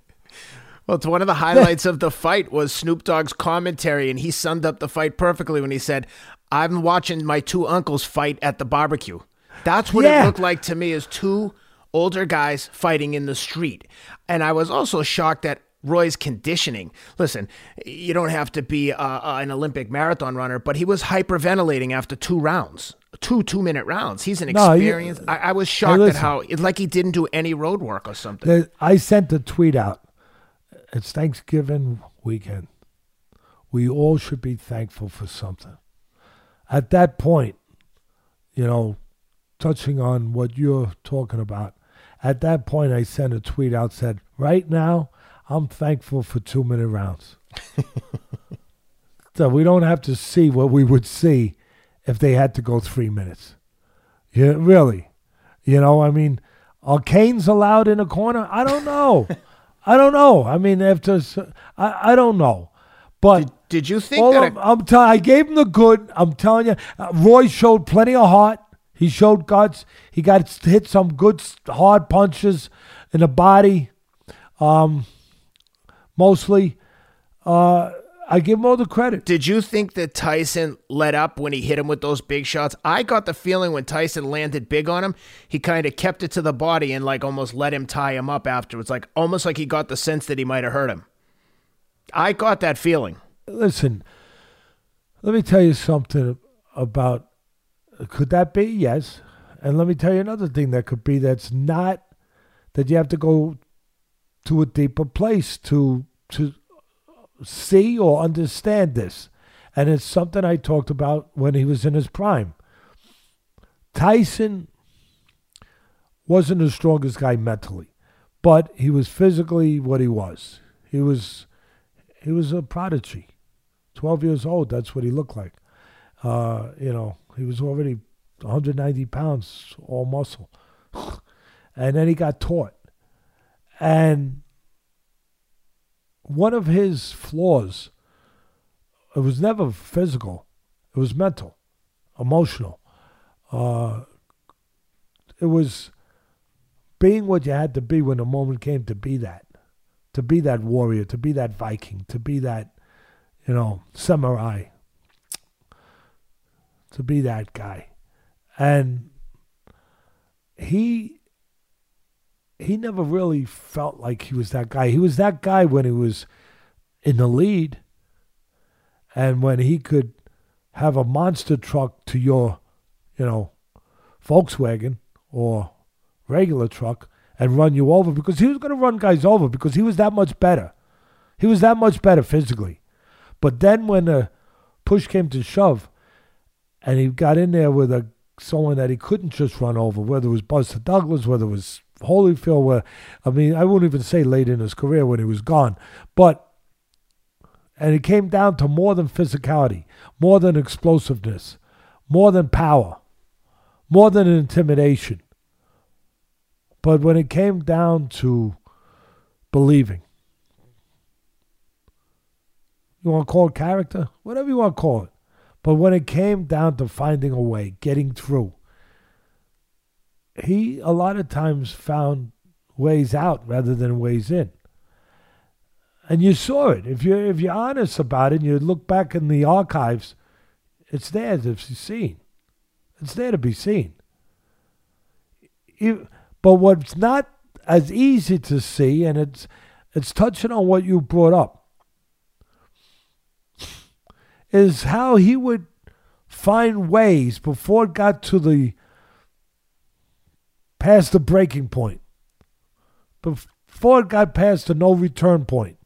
A: Well, it's one of the highlights of the fight was Snoop Dogg's commentary, and he summed up the fight perfectly when he said, "I'm watching my two uncles fight at the barbecue." That's what
B: Yeah.
A: it looked like to me as two older guys fighting in the street. And I was also shocked at Roy's conditioning. Listen, you don't have to be uh, uh, an Olympic marathon runner, but he was hyperventilating after two rounds, two two-minute rounds. He's an
B: No, you-
A: I, I was shocked at how it's like he didn't do any road work or something.
B: The- I sent a tweet out. It's Thanksgiving weekend. We all should be thankful for something. At that point, you know, touching on what you're talking about, at that point, I sent a tweet out said, "Right now, I'm thankful for two minute rounds." so we don't have to see what we would see if they had to go three minutes. Yeah, really. You know, I mean, are canes allowed in a corner? I don't know. I don't know. I mean, after I, I don't know, but
A: Did you think that?
B: of- I'm tell- I gave him the good. I'm telling you, uh, Roy showed plenty of heart. He showed guts. He got hit some good hard punches in the body, um, mostly. Uh, I give him all the credit.
A: Did you think that Tyson let up when he hit him with those big shots? I got the feeling when Tyson landed big on him, he kind of kept it to the body and like almost let him tie him up afterwards, like almost like he got the sense that he might have hurt him. I got that feeling.
B: listen, let me tell you something about could that be? Yes. And let me tell you another thing that could be that's not that you have to go to a deeper place to to see or understand this. And it's something I talked about when he was in his prime. Tyson wasn't the strongest guy mentally, but he was physically what he was. He was he was a prodigy. 12 years old, that's what he looked like. Uh, you know, he was already 190 pounds, all muscle. and then he got taught. And one of his flaws, it was never physical, it was mental, emotional. Uh, it was being what you had to be when the moment came to be that to be that warrior, to be that Viking, to be that, you know, samurai, to be that guy. And he he never really felt like he was that guy. He was that guy when he was in the lead and when he could have a monster truck to your, you know, Volkswagen or regular truck and run you over because he was going to run guys over because he was that much better. He was that much better physically. But then when the push came to shove, and he got in there with a someone that he couldn't just run over, whether it was Buster Douglas, whether it was Holyfield, where I mean, I wouldn't even say late in his career when he was gone, but and it came down to more than physicality, more than explosiveness, more than power, more than intimidation. But when it came down to believing, you want to call it character? Whatever you want to call it. But when it came down to finding a way, getting through, he a lot of times found ways out rather than ways in. And you saw it. If you're if you're honest about it and you look back in the archives, it's there to be seen. It's there to be seen. but what's not as easy to see, and it's it's touching on what you brought up, is how he would find ways before it got to the past the breaking point, before it got past the no return point,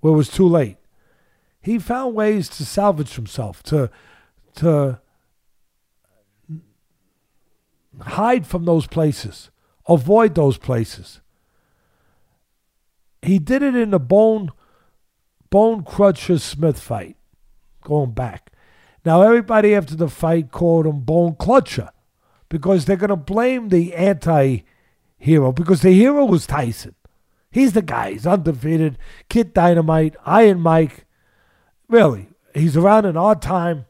B: where it was too late. He found ways to salvage himself, to to hide from those places, avoid those places. He did it in the Bone Bone Crusher Smith fight, going back. Now everybody after the fight called him Bone Clutcher because they're gonna blame the anti-hero because the hero was Tyson. He's the guy. He's undefeated. Kid Dynamite, Iron Mike. Really, he's around in our time.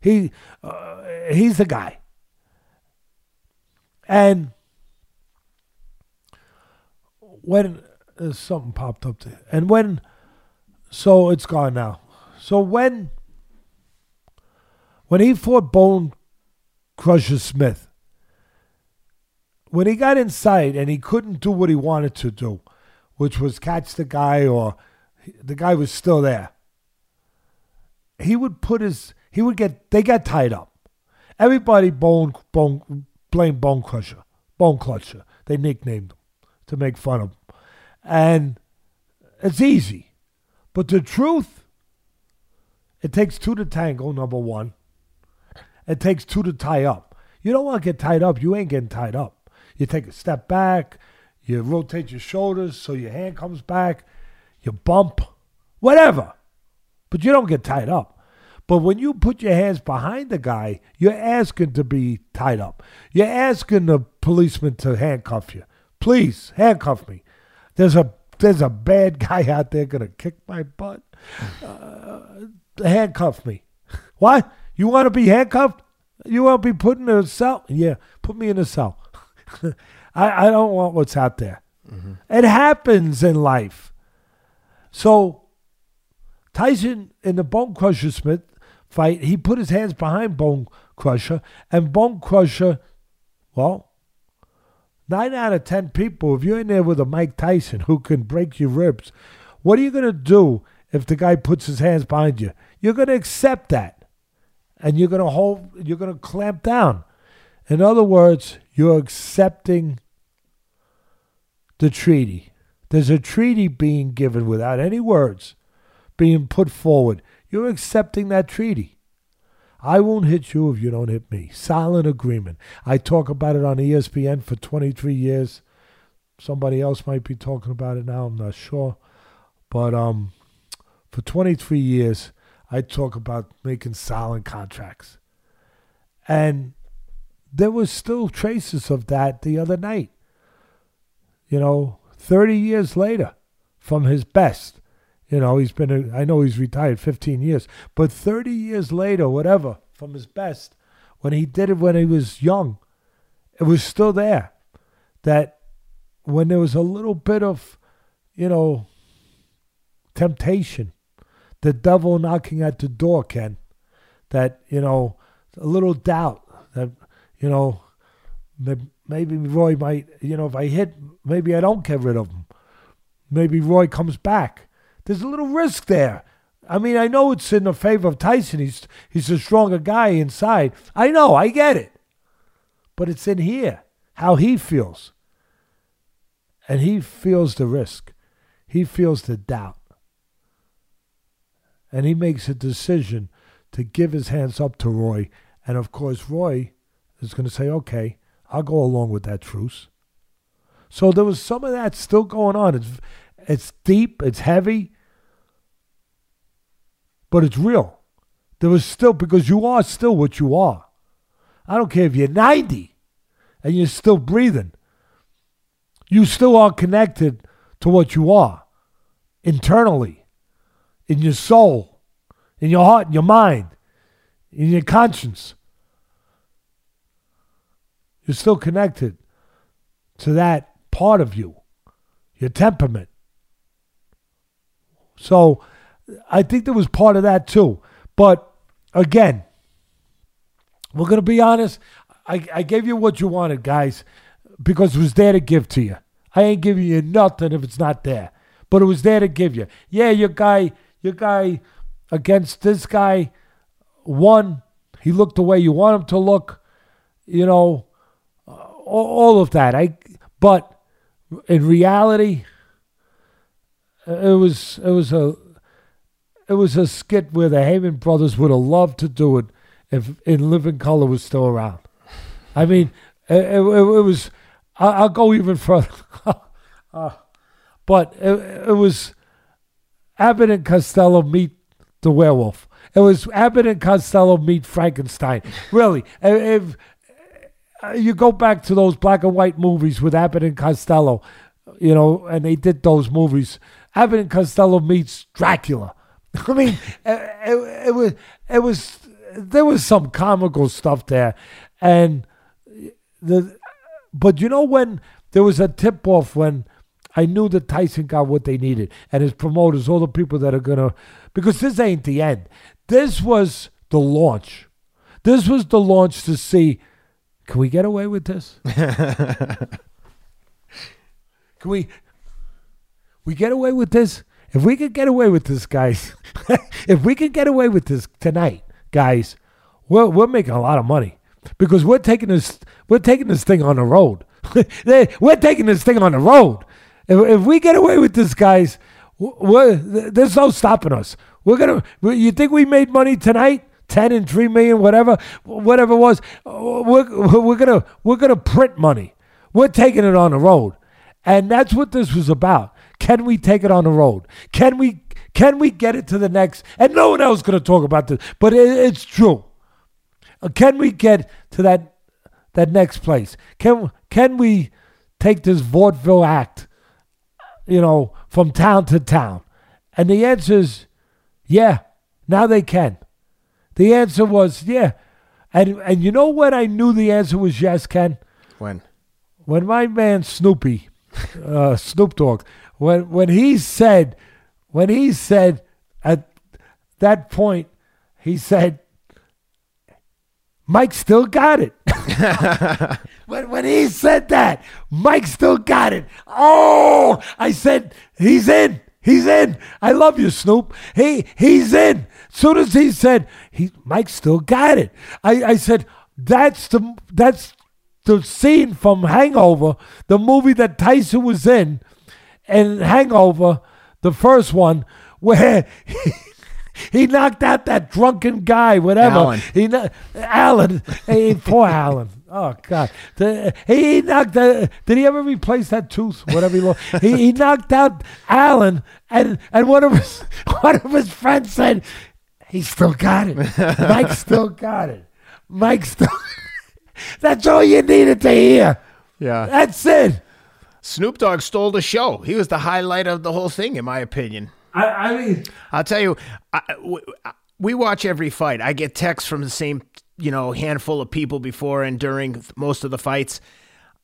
B: He uh, he's the guy. And when uh, something popped up there, and when so it's gone now. So when when he fought Bone Crusher Smith, when he got inside and he couldn't do what he wanted to do, which was catch the guy or the guy was still there. He would put his he would get they got tied up. Everybody bone bone blame Bone Crusher, Bone Clutcher. They nicknamed him to make fun of him. And it's easy. But the truth, it takes two to tango, number one. It takes two to tie up. You don't want to get tied up. You ain't getting tied up. You take a step back, you rotate your shoulders so your hand comes back, you bump, whatever. But you don't get tied up. But when you put your hands behind the guy, you're asking to be tied up. You're asking the policeman to handcuff you. Please handcuff me. There's a there's a bad guy out there gonna kick my butt. Uh, handcuff me. What? You want to be handcuffed? You want to be put in a cell? Yeah, put me in a cell. I, I don't want what's out there. Mm-hmm. It happens in life. So Tyson in the Bone Crusher Smith fight, he put his hands behind Bone Crusher, and Bone Crusher, well, nine out of ten people, if you're in there with a Mike Tyson who can break your ribs, what are you going to do if the guy puts his hands behind you? You're going to accept that, and you're going to hold, you're going to clamp down. In other words, you're accepting the treaty. There's a treaty being given without any words being put forward. You're accepting that treaty. I won't hit you if you don't hit me. Silent agreement. I talk about it on ESPN for 23 years. Somebody else might be talking about it now. I'm not sure. But um, for 23 years, I talk about making silent contracts. And there was still traces of that the other night you know, 30 years later from his best. You know, he's been, a, I know he's retired 15 years, but 30 years later, whatever, from his best, when he did it when he was young, it was still there. That when there was a little bit of, you know, temptation, the devil knocking at the door, Ken, that, you know, a little doubt that, you know, maybe Roy might, you know, if I hit, maybe I don't get rid of him. Maybe Roy comes back. There's a little risk there. I mean, I know it's in the favor of Tyson. He's he's a stronger guy inside. I know, I get it. But it's in here, how he feels. And he feels the risk. He feels the doubt. And he makes a decision to give his hands up to Roy. And of course, Roy is going to say, okay, I'll go along with that truce. So there was some of that still going on. It's, it's deep, it's heavy, but it's real. There was still, because you are still what you are. I don't care if you're 90 and you're still breathing. You still are connected to what you are internally, in your soul, in your heart, in your mind, in your conscience. You're still connected to that part of you, your temperament. So I think there was part of that too. But again, we're going to be honest. I, I gave you what you wanted, guys, because it was there to give to you. I ain't giving you nothing if it's not there. But it was there to give you. Yeah, your guy, your guy against this guy won. He looked the way you want him to look. You know, all of that. I but in reality, it was it was a it was a skit where the Heyman brothers would have loved to do it if In Living Color was still around. I mean, it, it, it was. I'll go even further. uh, but it, it was Abbott and Costello meet the werewolf. It was Abbott and Costello meet Frankenstein. Really, if uh, you go back to those black and white movies with Abbott and Costello, you know, and they did those movies. Abbott and Costello meets Dracula. I mean, it, it, it, was it was there was some comical stuff there, and the but you know when there was a tip off when I knew that Tyson got what they needed and his promoters, all the people that are gonna because this ain't the end. This was the launch. This was the launch to see can we get away with this? Can we we get away with this? If we could get away with this, guys, if we could get away with this tonight, guys, we're we're making a lot of money because we're taking this we're taking this thing on the road. we're taking this thing on the road. If, if we get away with this, guys, there's no stopping us. We're gonna. You think we made money tonight? 10 and 3 million whatever whatever it was. We're, we're gonna we're gonna print money. We're taking it on the road. And that's what this was about. Can we take it on the road? Can we can we get it to the next? And no one else is to talk about this but it, it's true. Uh, can we get to that that next place? Can can we take this vaudeville act you know from town to town and the answer is yeah now they can the answer was yeah. And and you know when I knew the answer was yes, Ken?
A: When?
B: When my man Snoopy, uh, Snoop Dogg, when when he said, when he said at that point, he said, Mike still got it. when, when he said that, Mike still got it. Oh, I said, he's in. He's in. I love you, Snoop. He he's in. Soon as he said he Mike still got it. I, I said that's the that's the scene from Hangover, the movie that Tyson was in, and Hangover, the first one, where he, he knocked out that drunken guy, whatever.
A: Alan.
B: He Alan. hey, poor Alan. Oh God! The, he knocked. The, did he ever replace that tooth? Whatever he lost, he, he knocked out Alan, and and one of his one of his friends said he still got it. Mike still got it. Mike still. That's all you needed to hear.
A: Yeah,
B: that's it.
A: Snoop Dogg stole the show. He was the highlight of the whole thing, in my opinion.
B: I, I mean,
A: I'll tell you, I, we watch every fight. I get texts from the same you know, handful of people before and during most of the fights.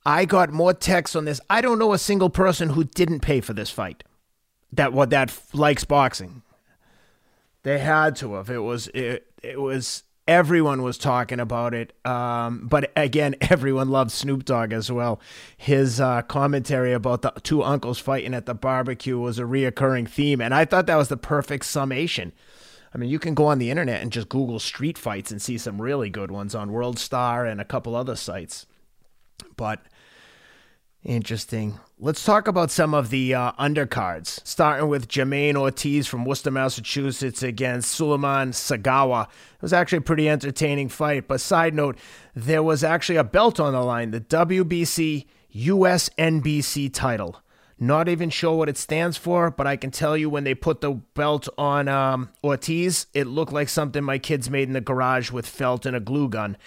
A: I got more texts on this. I don't know a single person who didn't pay for this fight. That what that likes boxing. They had to have. It was it, it was everyone was talking about it. Um, but again, everyone loved Snoop Dogg as well. His uh, commentary about the two uncles fighting at the barbecue was a reoccurring theme, and I thought that was the perfect summation I mean, you can go on the internet and just Google street fights and see some really good ones on World Star and a couple other sites. But Interesting. Let's talk about some of the uh, undercards, starting with Jermaine Ortiz from Worcester, Massachusetts against Sulaiman Segawa. It was actually a pretty entertaining fight. But side note, there was actually a belt on the line, the WBC USNBC title. Not even sure what it stands for, but I can tell you when they put the belt on um, Ortiz, it looked like something my kids made in the garage with felt and a glue gun.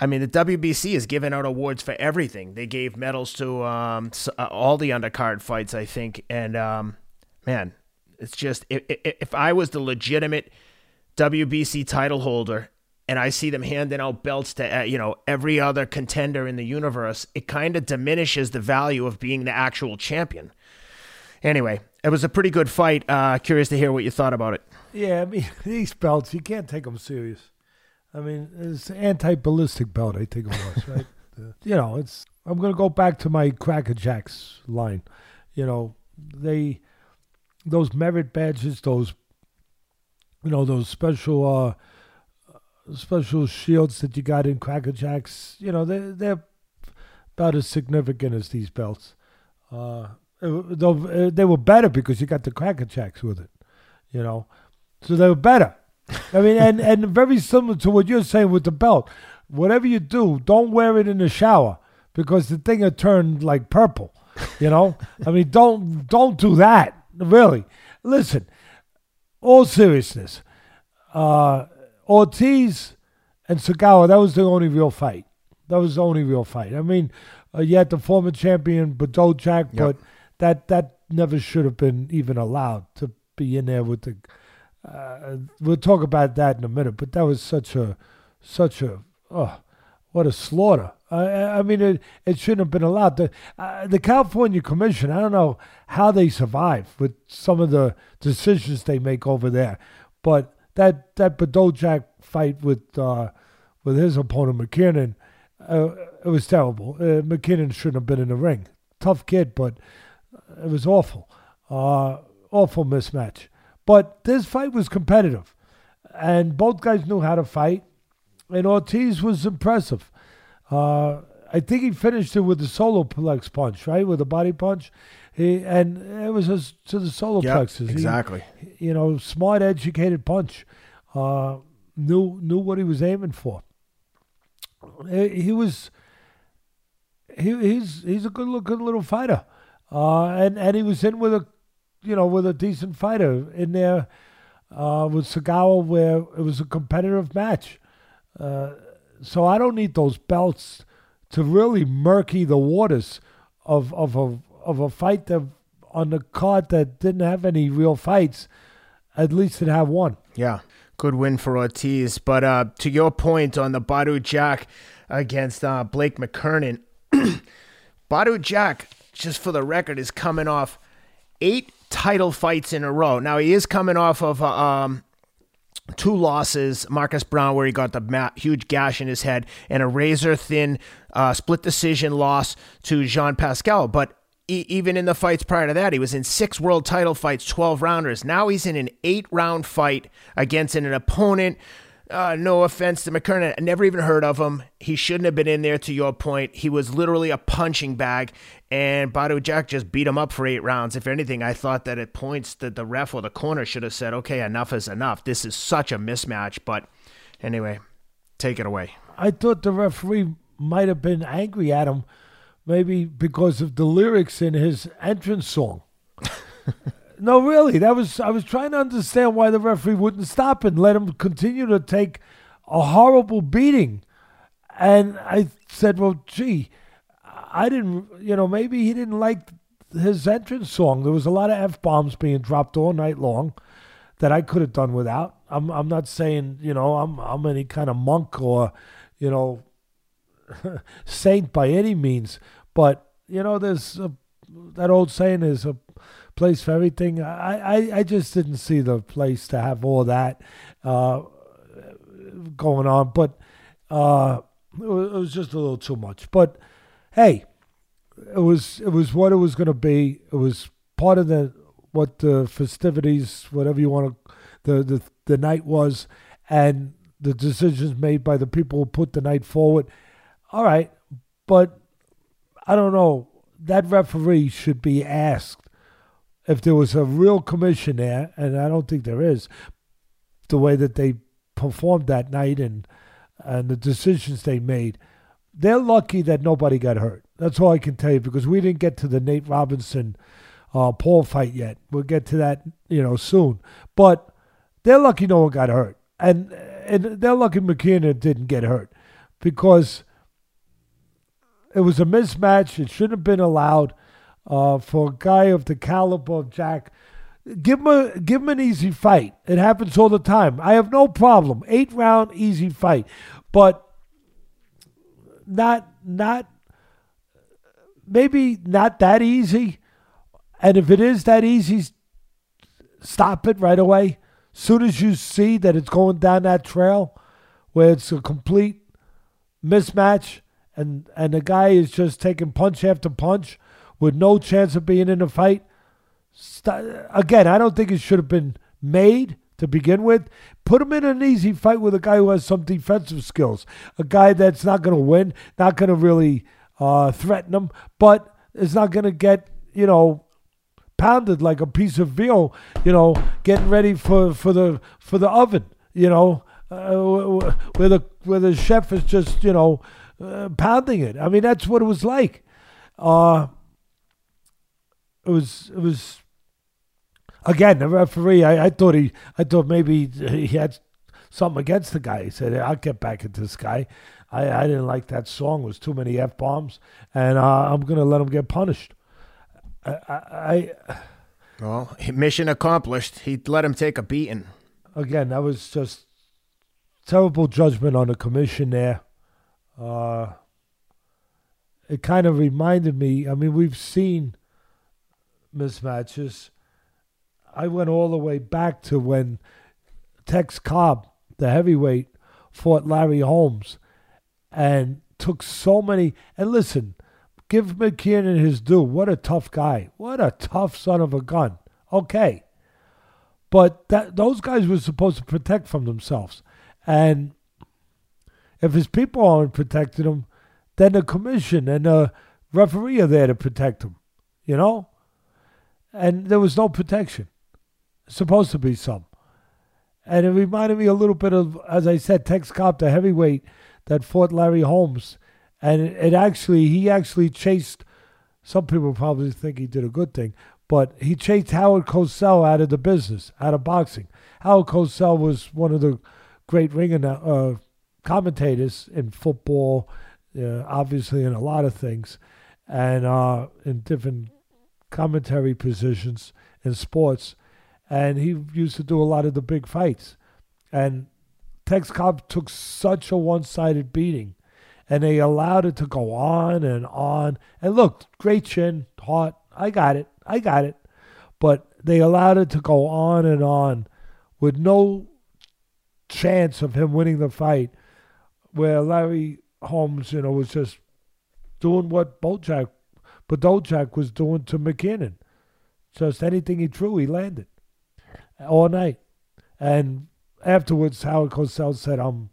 A: I mean, the WBC is giving out awards for everything. They gave medals to um, uh, all the undercard fights, I think. And um, man, it's just if, if I was the legitimate WBC title holder and I see them handing out belts to uh, you know every other contender in the universe, it kind of diminishes the value of being the actual champion. Anyway, it was a pretty good fight. Uh, curious to hear what you thought about it.
B: Yeah, I mean these belts, you can't take them serious. I mean, it's anti-ballistic belt. I think it was right. you know, it's. I'm gonna go back to my Cracker Jacks line. You know, they those merit badges, those you know, those special uh special shields that you got in Cracker Jacks. You know, they're, they're about as significant as these belts. Uh, uh, they were better because you got the Cracker Jacks with it. You know, so they were better. I mean, and, and very similar to what you're saying with the belt. Whatever you do, don't wear it in the shower because the thing will turn like purple. You know, I mean, don't don't do that. Really, listen. All seriousness, uh, Ortiz and Segawa. That was the only real fight. That was the only real fight. I mean, uh, you had the former champion Badou Jack, yep. but that that never should have been even allowed to be in there with the uh, we'll talk about that in a minute, but that was such a, such a, oh, what a slaughter. I, I mean, it, it shouldn't have been allowed. The, uh, the California Commission, I don't know how they survive with some of the decisions they make over there, but that that Badou Jack fight with uh, with his opponent McKinnon, uh, it was terrible. Uh, McKinnon shouldn't have been in the ring. Tough kid, but it was awful. Uh, awful mismatch. But this fight was competitive, and both guys knew how to fight. And Ortiz was impressive. Uh, I think he finished it with the solar plex punch, right, with a body punch. He and it was a, to the solar yep, plexus.
A: Exactly.
B: He, you know, smart, educated punch. Uh, knew knew what he was aiming for. He, he was. He, he's he's a good looking little fighter, uh, and and he was in with a you know, with a decent fighter in there uh, with Segawa, where it was a competitive match. Uh, so I don't need those belts to really murky the waters of of a of a fight that on the card that didn't have any real fights. At least it had one.
A: Yeah, good win for Ortiz. But uh, to your point on the Badou Jack against uh, Blake McKernan, Badou Jack, just for the record, is coming off eight title fights in a row. Now he is coming off of uh, um, two losses. Marcus Browne, where he got the huge gash in his head, and a razor thin uh, split decision loss to Jean Pascal. But e- even in the fights prior to that, he was in six world title fights, 12 rounders. Now he's in an eight round fight against an opponent uh, no offense to McKernan, I never even heard of him. He shouldn't have been in there. To your point, he was literally a punching bag, and Badou Jack just beat him up for eight rounds. If anything, I thought that at points that the ref or the corner should have said, "Okay, enough is enough. This is such a mismatch." But anyway, take it away.
B: I thought the referee might have been angry at him, maybe because of the lyrics in his entrance song. No, really. That was I was trying to understand why the referee wouldn't stop and let him continue to take a horrible beating. And I said, "Well, gee, I didn't, you know, maybe he didn't like his entrance song. There was a lot of f bombs being dropped all night long that I could have done without. I'm I'm not saying, you know, I'm I'm any kind of monk or, you know, saint by any means, but you know, there's a, that old saying is a place for everything. I, I, I just didn't see the place to have all that uh, going on, but uh, it, was, just a little too much. But hey, it was it was what it was going to be. It was part of the what the festivities, whatever you want to, the the the night was, and the decisions made by the people who put the night forward. All right, but I don't know that referee should be asked if there was a real commission there, and I don't think there is, the way that they performed that night and and the decisions they made. They're lucky that nobody got hurt. That's all I can tell you because we didn't get to the Nate Robinson uh, Paul fight yet. We'll get to that, you know, soon. But they're lucky no one got hurt, and and they're lucky McKinnon didn't get hurt because it was a mismatch. It shouldn't have been allowed uh, for a guy of the caliber of Jack. Give him a give him an easy fight. It happens all the time. I have no problem. Eight round easy fight, but not not maybe not that easy. And if it is that easy, stop it right away. Soon as you see that it's going down that trail where it's a complete mismatch and and the guy is just taking punch after punch with no chance of being in a fight. St- again, I don't think it should have been made to begin with. Put him in an easy fight with a guy who has some defensive skills, a guy that's not going to win, not going to really uh, threaten him, but is not going to get you know pounded like a piece of veal, you know, getting ready for, for the for the oven, you know, uh, where the where the chef is just you know uh, pounding it. I mean, that's what it was like. Uh, it was it was again the referee. I, I thought he I thought maybe he had something against the guy. He said, "I'll get back at this guy." I, I didn't like that song. It was too many f bombs, and uh, I'm gonna let him get punished. I, I,
A: well, mission accomplished. He let him take a beating.
B: Again, that was just terrible judgment on the commission there. Uh, it kind of reminded me. I mean, we've seen mismatches. I went all the way back to when Tex Cobb, the heavyweight, fought Larry Holmes and took so many. And listen, give McKinnon his due. What a tough guy. What a tough son of a gun. Okay. But that those guys were supposed to protect from themselves. And if his people aren't protecting him, then the commission and the referee are there to protect him. You know? And there was no protection. Supposed to be some. And it reminded me a little bit of, as I said, Tex Cobb, the heavyweight that fought Larry Holmes and it, actually he actually chased. Some people probably think he did a good thing, but he chased Howard Cosell out of the business, out of boxing. Howard Cosell was one of the great ring uh, commentators in football, uh, obviously in a lot of things, and uh, in different commentary positions in sports. And he used to do a lot of the big fights. And Tex Cobb took such a one sided beating and they allowed it to go on and on. And look, great chin, hot. I got it. I got it. But they allowed it to go on and on with no chance of him winning the fight. Where Larry Holmes, you know, was just doing what Bojack, Jack was doing to McKinnon. Just anything he threw, he landed all night. And afterwards, Howard Cosell said, "I'm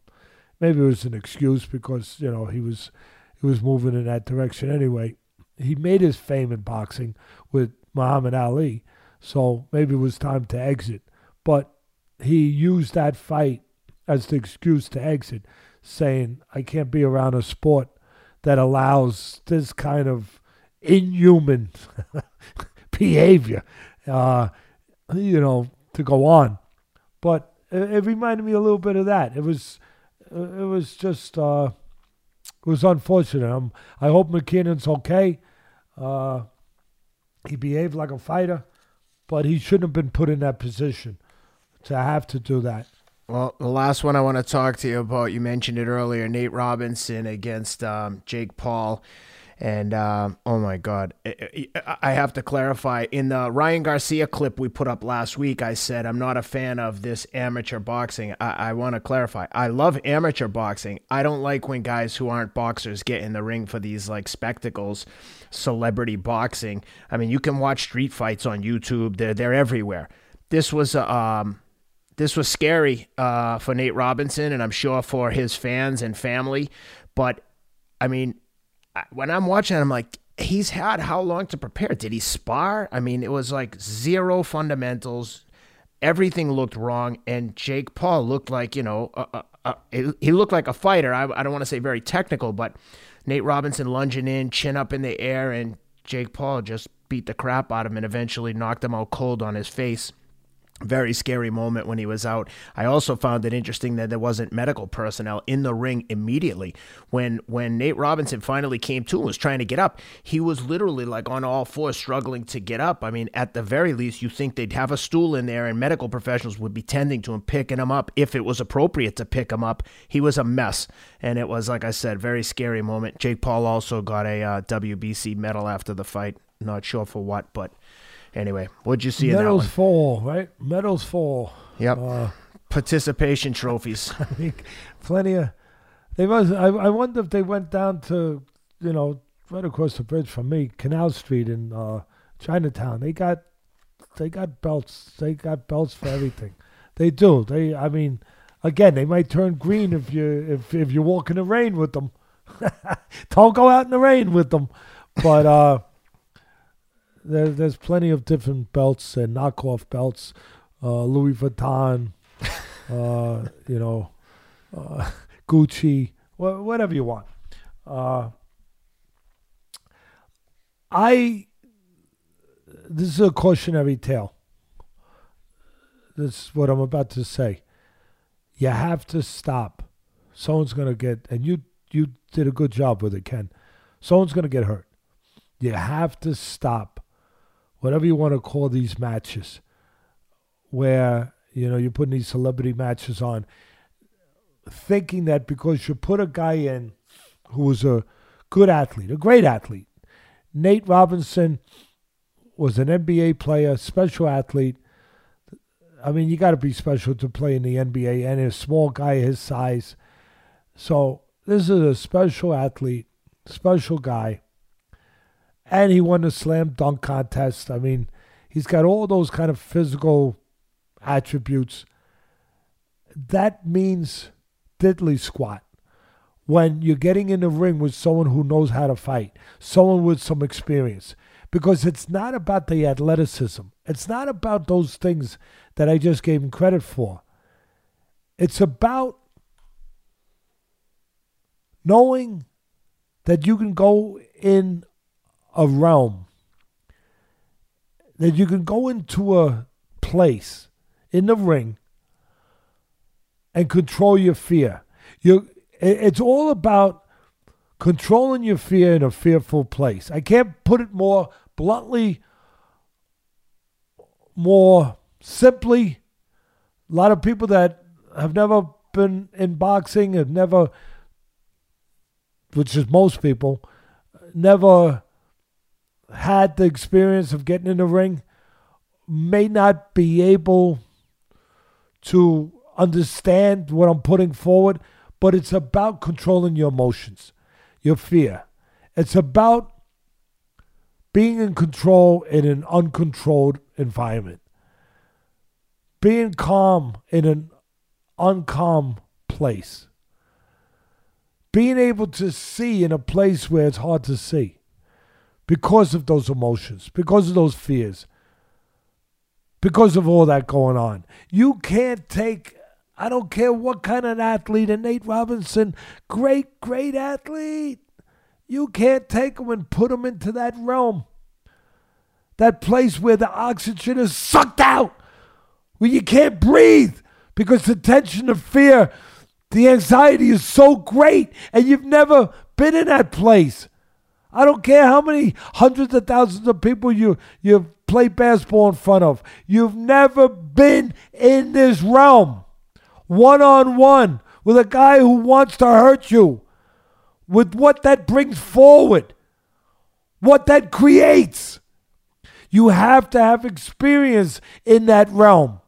B: maybe it was an excuse because you know he was he was moving in that direction anyway. He made his fame in boxing with Muhammad Ali, so maybe it was time to exit. But he used that fight as the excuse to exit, saying, "I can't be around a sport that allows this kind of inhuman behavior, uh, you know, to go on." But it, it reminded me a little bit of that. It was it was just uh, it was unfortunate. Um, I hope McKinnon's okay. Uh, he behaved like a fighter, but he shouldn't have been put in that position to have to do that.
A: Well, the last one I want to talk to you about, you mentioned it earlier, Nate Robinson against um, Jake Paul. And uh, oh my God, I have to clarify. In the Ryan Garcia clip we put up last week, I said I'm not a fan of this amateur boxing. I, I want to clarify. I love amateur boxing. I don't like when guys who aren't boxers get in the ring for these like spectacles, celebrity boxing. I mean, you can watch street fights on YouTube. They're they're everywhere. This was a um, this was scary uh, for Nate Robinson, and I'm sure for his fans and family. But I mean when I'm watching, I'm like, he's had how long to prepare? Did he spar? I mean, it was like zero fundamentals. Everything looked wrong, and Jake Paul looked like you know, uh, uh, he looked like a fighter. I, I don't want to say very technical, but Nate Robinson lunging in, chin up in the air, and Jake Paul just beat the crap out of him and eventually knocked him out cold on his face very scary moment when he was out. I also found it interesting that there wasn't medical personnel in the ring immediately. When when Nate Robinson finally came to and was trying to get up, he was literally like on all fours struggling to get up. I mean, at the very least, you think they'd have a stool in there and medical professionals would be tending to him, picking him up if it was appropriate to pick him up. He was a mess. And it was, like I said, very scary moment. Jake Paul also got a uh, WBC medal after the fight. Not sure for what, but Anyway, what'd you see
B: Medals
A: in that
B: fall, right? Medals fall.
A: Yep. Uh, Participation trophies.
B: I think plenty of. They was. I, I wonder if they went down to, you know, right across the bridge from me, Canal Street in uh, Chinatown. They got, they got belts. They got belts for everything. they do. They. I mean, again, they might turn green if you if if you walk in the rain with them. Don't go out in the rain with them. But uh, there, there's plenty of different belts and knockoff belts, uh, Louis Vuitton, uh, you know, uh, Gucci, wh- whatever you want. Uh, I this is a cautionary tale. This is what I'm about to say. You have to stop. Someone's gonna get, and you you did a good job with it, Ken. Someone's gonna get hurt. You have to stop whatever you want to call these matches, where you know you're putting these celebrity matches on, thinking that because you put a guy in who was a good athlete, a great athlete, Nate Robinson was an NBA player, special athlete. I mean, you got to be special to play in the NBA, and a small guy his size. So this is a special athlete, special guy and he won the slam dunk contest. I mean, he's got all those kind of physical attributes. That means diddly squat when you're getting in the ring with someone who knows how to fight, someone with some experience. Because it's not about the athleticism. It's not about those things that I just gave him credit for. It's about knowing that you can go in a realm that you can go into a place in the ring and control your fear. You, it's all about controlling your fear in a fearful place. I can't put it more bluntly, more simply. A lot of people that have never been in boxing, have never, which is most people, never had the experience of getting in the ring may not be able to understand what I'm putting forward, but it's about controlling your emotions, your fear. It's about being in control in an uncontrolled environment, being calm in an uncalm place, being able to see in a place where it's hard to see because of those emotions, because of those fears, because of all that going on. You can't take, I don't care what kind of athlete, and Nate Robinson, great, great athlete. You can't take him and put him into that realm, that place where the oxygen is sucked out, where you can't breathe because the tension of fear, the anxiety is so great, and you've never been in that place. I don't care how many hundreds of thousands of people you you play basketball in front of. You've never been in this realm one on one with a guy who wants to hurt you. With what that brings forward, what that creates. You have to have experience in that realm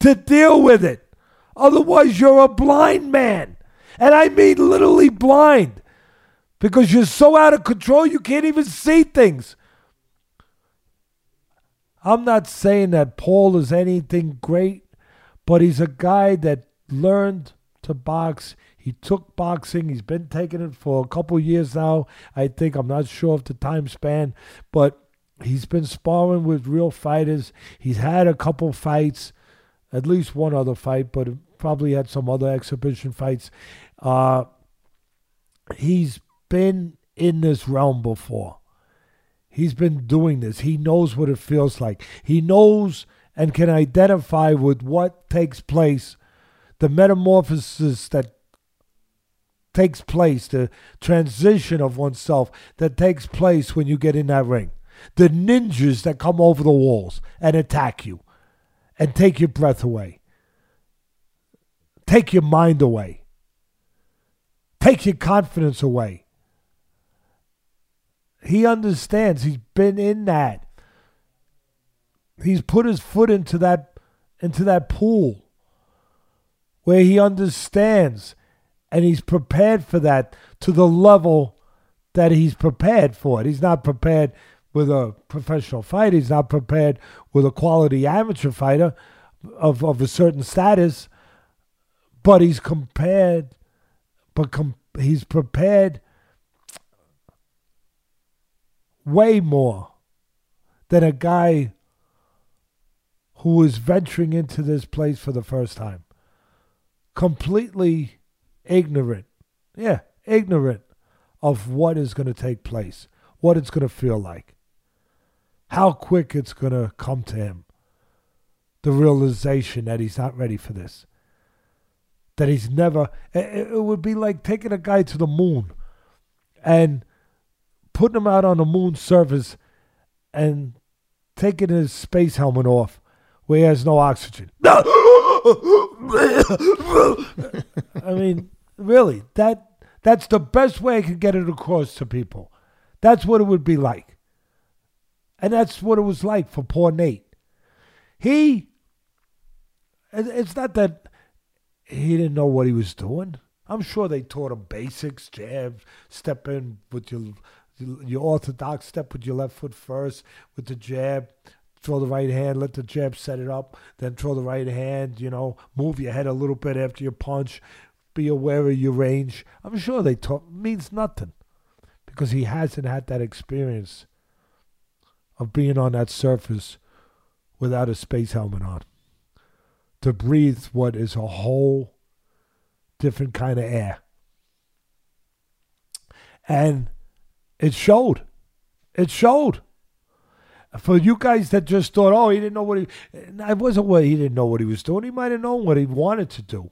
B: to deal with it. Otherwise, you're a blind man. And I mean literally blind because you're so out of control you can't even see things. I'm not saying that Paul is anything great, but he's a guy that learned to box. He took boxing. He's been taking it for a couple years now. I think I'm not sure of the time span, but he's been sparring with real fighters. He's had a couple fights, at least one other fight, but probably had some other exhibition fights. Uh, he's been in this realm before. He's been doing this. He knows what it feels like. He knows and can identify with what takes place, the metamorphosis that takes place, the transition of oneself that takes place when you get in that ring, the ninjas that come over the walls and attack you and take your breath away, take your mind away, take your confidence away. He understands. He's been in that. He's put his foot into that into that pool where he understands and he's prepared for that to the level that he's prepared for it. He's not prepared with a professional fight. He's not prepared with a quality amateur fighter of, of a certain status, but he's compared, but com- he's prepared way more than a guy who is venturing into this place for the first time. Completely ignorant, yeah, ignorant of what is going to take place, what it's going to feel like, how quick it's going to come to him. The realization that he's not ready for this. That he's never, it, would be like taking a guy to the moon and putting him out on the moon surface and taking his space helmet off where he has no oxygen. I mean, really, that that's the best way I can get it across to people. That's what it would be like. And that's what it was like for poor Nate. He it's not that he didn't know what he was doing. I'm sure they taught him basics, jabs, step in with your your orthodox step with your left foot first with the jab, throw the right hand, let the jab set it up, then throw the right hand, you know, move your head a little bit after your punch, be aware of your range. I'm sure they taught means nothing because he hasn't had that experience of being on that surface without a space helmet on. To breathe what is a whole different kind of air. And it showed. It showed for you guys that just thought, oh, he didn't know what he. It wasn't what he didn't know what he was doing. He might have known what he wanted to do,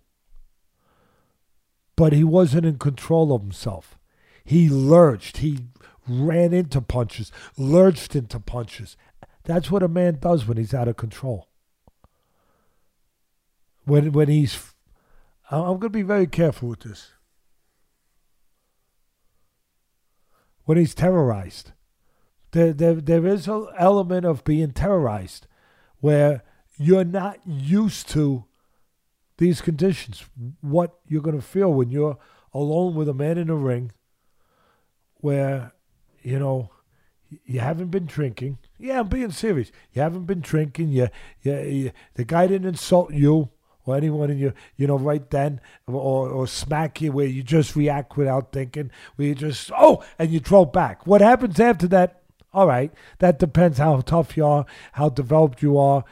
B: but he wasn't in control of himself. He lurched. He ran into punches, lurched into punches. That's what a man does when he's out of control. When when he's, I'm going to be very careful with this. When he's terrorized there, there, there is an element of being terrorized where you're not used to these conditions, what you're going to feel when you're alone with a man in a ring where, you know, you haven't been drinking. Yeah, I'm being serious. You haven't been drinking. You, you, you the guy didn't insult you or anyone in you, you know, right then, or, or smack you where you just react without thinking, where you just, oh, and you throw back. What happens after that? All right, that depends how tough you are, how developed you are,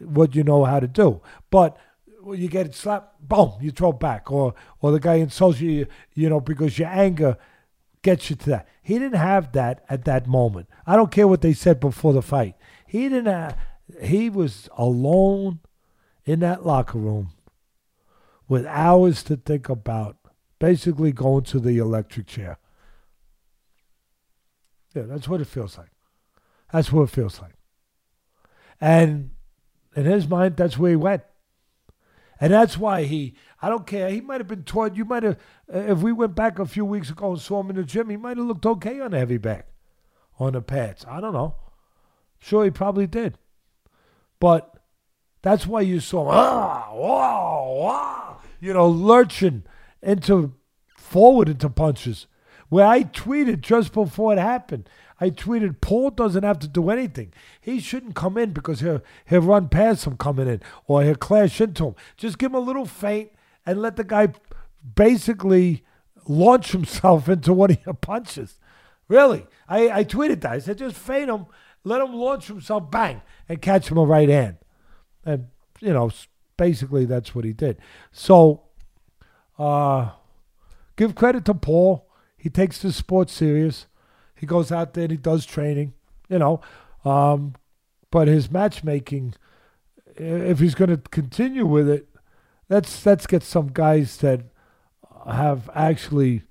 B: what you know how to do. But when you get slapped, boom, you throw back, or or the guy insults you, you know, because your anger gets you to that. He didn't have that at that moment. I don't care what they said before the fight. He didn't. Have, he was alone in that locker room with hours to think about. Basically, going to the electric chair. Yeah, that's what it feels like. That's what it feels like. And in his mind, that's where he went. And that's why he, I don't care, he might have been taught, you might have, uh, if we went back a few weeks ago and saw him in the gym, he might have looked okay on the heavy bag, on the pads. I don't know. Sure, he probably did. But that's why you saw ah, wow, wow, you know, lurching into forward into punches where I tweeted just before it happened. I tweeted, Paul doesn't have to do anything. He shouldn't come in because he'll, he'll run past him coming in or he'll clash into him. Just give him a little feint and let the guy basically launch himself into one of your punches. Really, I, I tweeted that. I said, just feint him, let him launch himself, bang, and catch him a right hand. And, you know, basically that's what he did. So, uh, give credit to Paul. He takes the sport serious. He goes out there and he does training, you know. Um, but his matchmaking, if he's going to continue with it, let's let's get some guys that have actually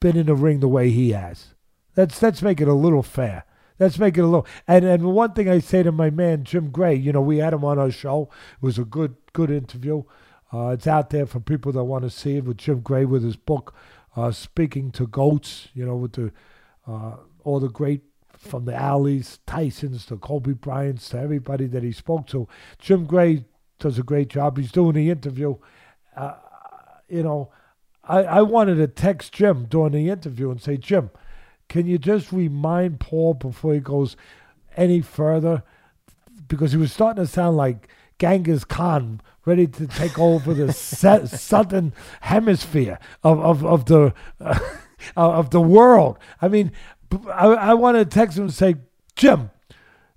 B: been in the ring the way he has. Let's let's make it a little fair. Let's make it a little. And and one thing I say to my man Jim Gray, you know, we had him on our show. It was a good good interview. Uh, it's out there for people that want to see it with Jim Gray with his book, uh, speaking to goats. You know, with the uh, all the great from the Alis, Tyson's to Kobe Bryant's to everybody that he spoke to. Jim Gray does a great job. He's doing the interview. Uh, you know, I, I wanted to text Jim during the interview and say, Jim, can you just remind Paul before he goes any further? Because he was starting to sound like Genghis Khan, ready to take over the se- southern hemisphere of, of, of the uh, of the world. I mean, I, I want to text him and say, Jim,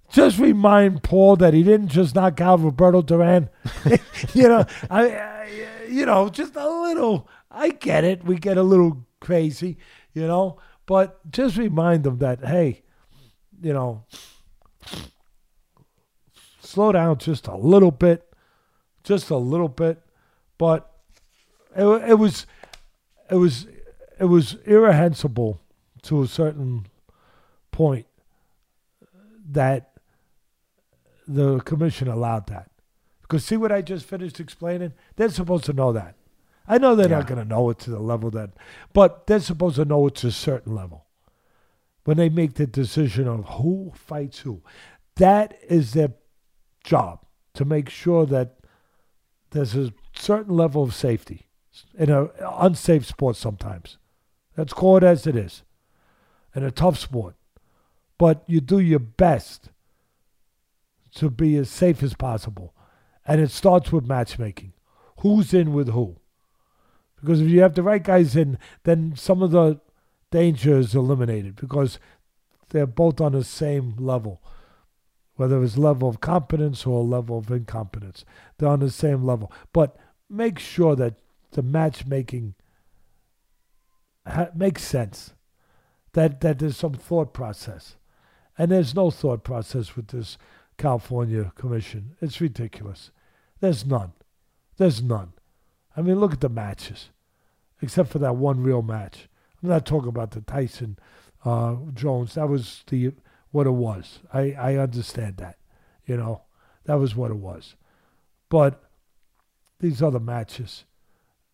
B: just remind Paul that he didn't just knock out Roberto Duran. you know, I, I, you know, just a little. I get it. We get a little crazy, you know, but just remind them that hey, you know, slow down just a little bit, just a little bit. But it, it was, it was, it was irrehensible to a certain point that the commission allowed that. Because see what I just finished explaining? They're supposed to know that. I know they're
A: Yeah.
B: not going to know it to the level that, but they're supposed to know it to a certain level when they make the decision of who fights who. That is their job to make sure that there's a certain level of safety in a unsafe sport sometimes. Let's call it as it is. In a tough sport. But you do your best to be as safe as possible. And it starts with matchmaking. Who's in with who? Because if you have the right guys in, then some of the danger is eliminated because they're both on the same level. Whether it's level of competence or level of incompetence, they're on the same level. But make sure that the matchmaking ha- makes sense. That that there's some thought process, and there's no thought process with this California Commission. It's ridiculous. There's none. There's none. I mean, look at the matches, except for that one real match. I'm not talking about the Tyson uh, Jones. That was the what it was. I I understand that. You know, that was what it was. But these other matches,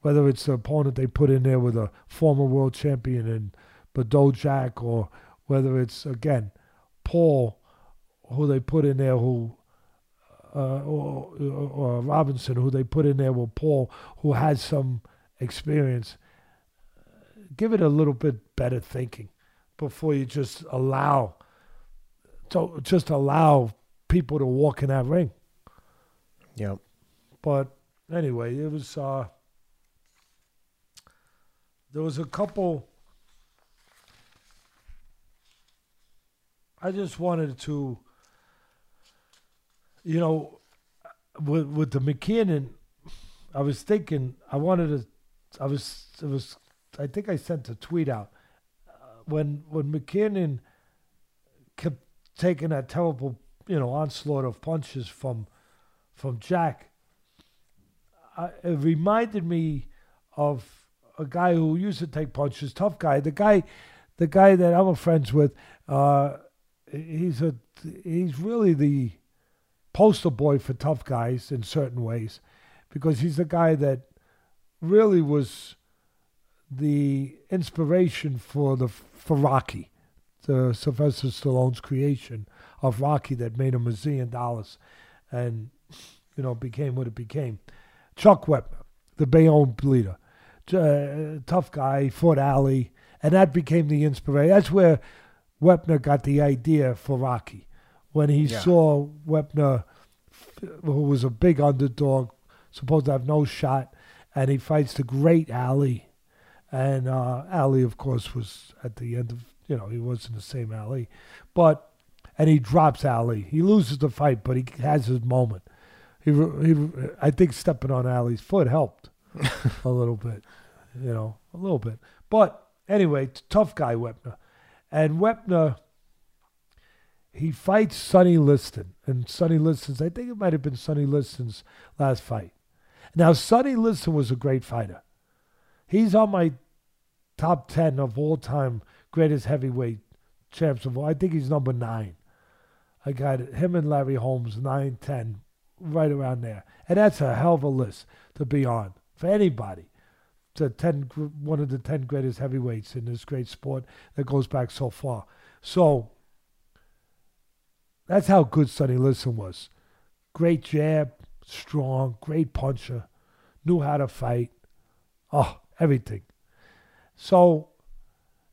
B: whether it's the opponent they put in there with a former world champion and Badou Jack, or whether it's again Paul, who they put in there, who uh, or, or, Robinson, who they put in there with Paul, who has some experience. Give it a little bit better thinking before you just allow, to just allow people to walk in that ring.
A: Yep.
B: But anyway, it was uh there was a couple I just wanted to you know with with the McKinnon I was thinking I wanted to I was it was I think I sent a tweet out uh, when when McKinnon kept taking that terrible you know onslaught of punches from from Jack I, it reminded me of a guy who used to take punches, tough guy. The guy, the guy that I'm friends with, uh, he's a he's really the poster boy for tough guys in certain ways, because he's the guy that really was the inspiration for the for Rocky, the Sylvester Stallone's creation of Rocky that made him a zillion dollars, and you know became what it became. Chuck Wepner, the Bayonne Bleeder. Uh, tough guy, fought Ali, and that became the inspiration. That's where Wepner got the idea for Rocky. When he
A: Yeah.
B: saw Wepner, who was a big underdog, supposed to have no shot, and he fights the great Ali. And uh, Ali, of course, was at the end of, you know, he wasn't the same Ali. But, and he drops Ali. He loses the fight, but he has his moment. He, he I think stepping on Ali's foot helped a little bit, you know, a little bit. But anyway, tough guy, Wepner. And Wepner, he fights Sonny Liston. And Sonny Liston's, I think it might have been Sonny Liston's last fight. Now, Sonny Liston was a great fighter. He's on my top 10 of all time greatest heavyweight champs of all. I think he's number nine. I got it. him and Larry Holmes, 9, 10, right around there. And that's a hell of a list to be on for anybody. The 10, one of the 10 greatest heavyweights in this great sport that goes back so far. So that's how good Sonny Liston was. Great jab, strong, great puncher, knew how to fight. Oh, everything. So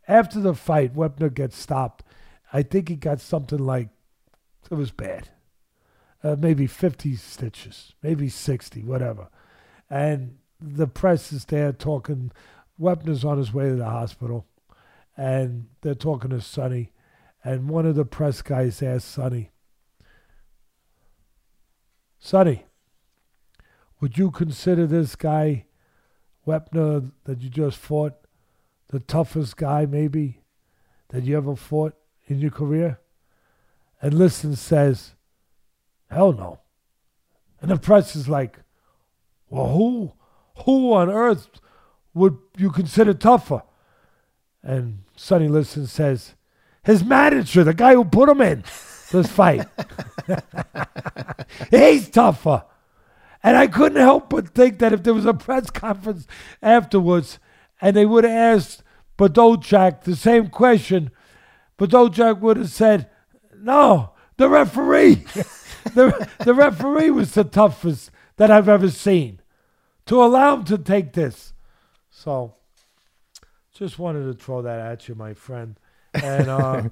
B: after the fight, Wepner gets stopped. I think he got something like, it was bad. Uh, maybe 50 stitches, maybe 60, whatever. And the press is there talking. Wepner's on his way to the hospital, and they're talking to Sonny. And one of the press guys asked Sonny, Sonny, would you consider this guy, Wepner, that you just fought, the toughest guy maybe that you ever fought in your career? And Liston says, Hell no. And the press is like, Well, who who on earth would you consider tougher? And Sonny Liston says, His manager, the guy who put him in this fight. He's tougher. And I couldn't help but think that if there was a press conference afterwards and they would have asked Badou Jack the same question, Badou Jack would have said, No, the referee. the, the referee was the toughest that I've ever seen. To allow him to take this. So just wanted to throw that at you, my friend. And uh,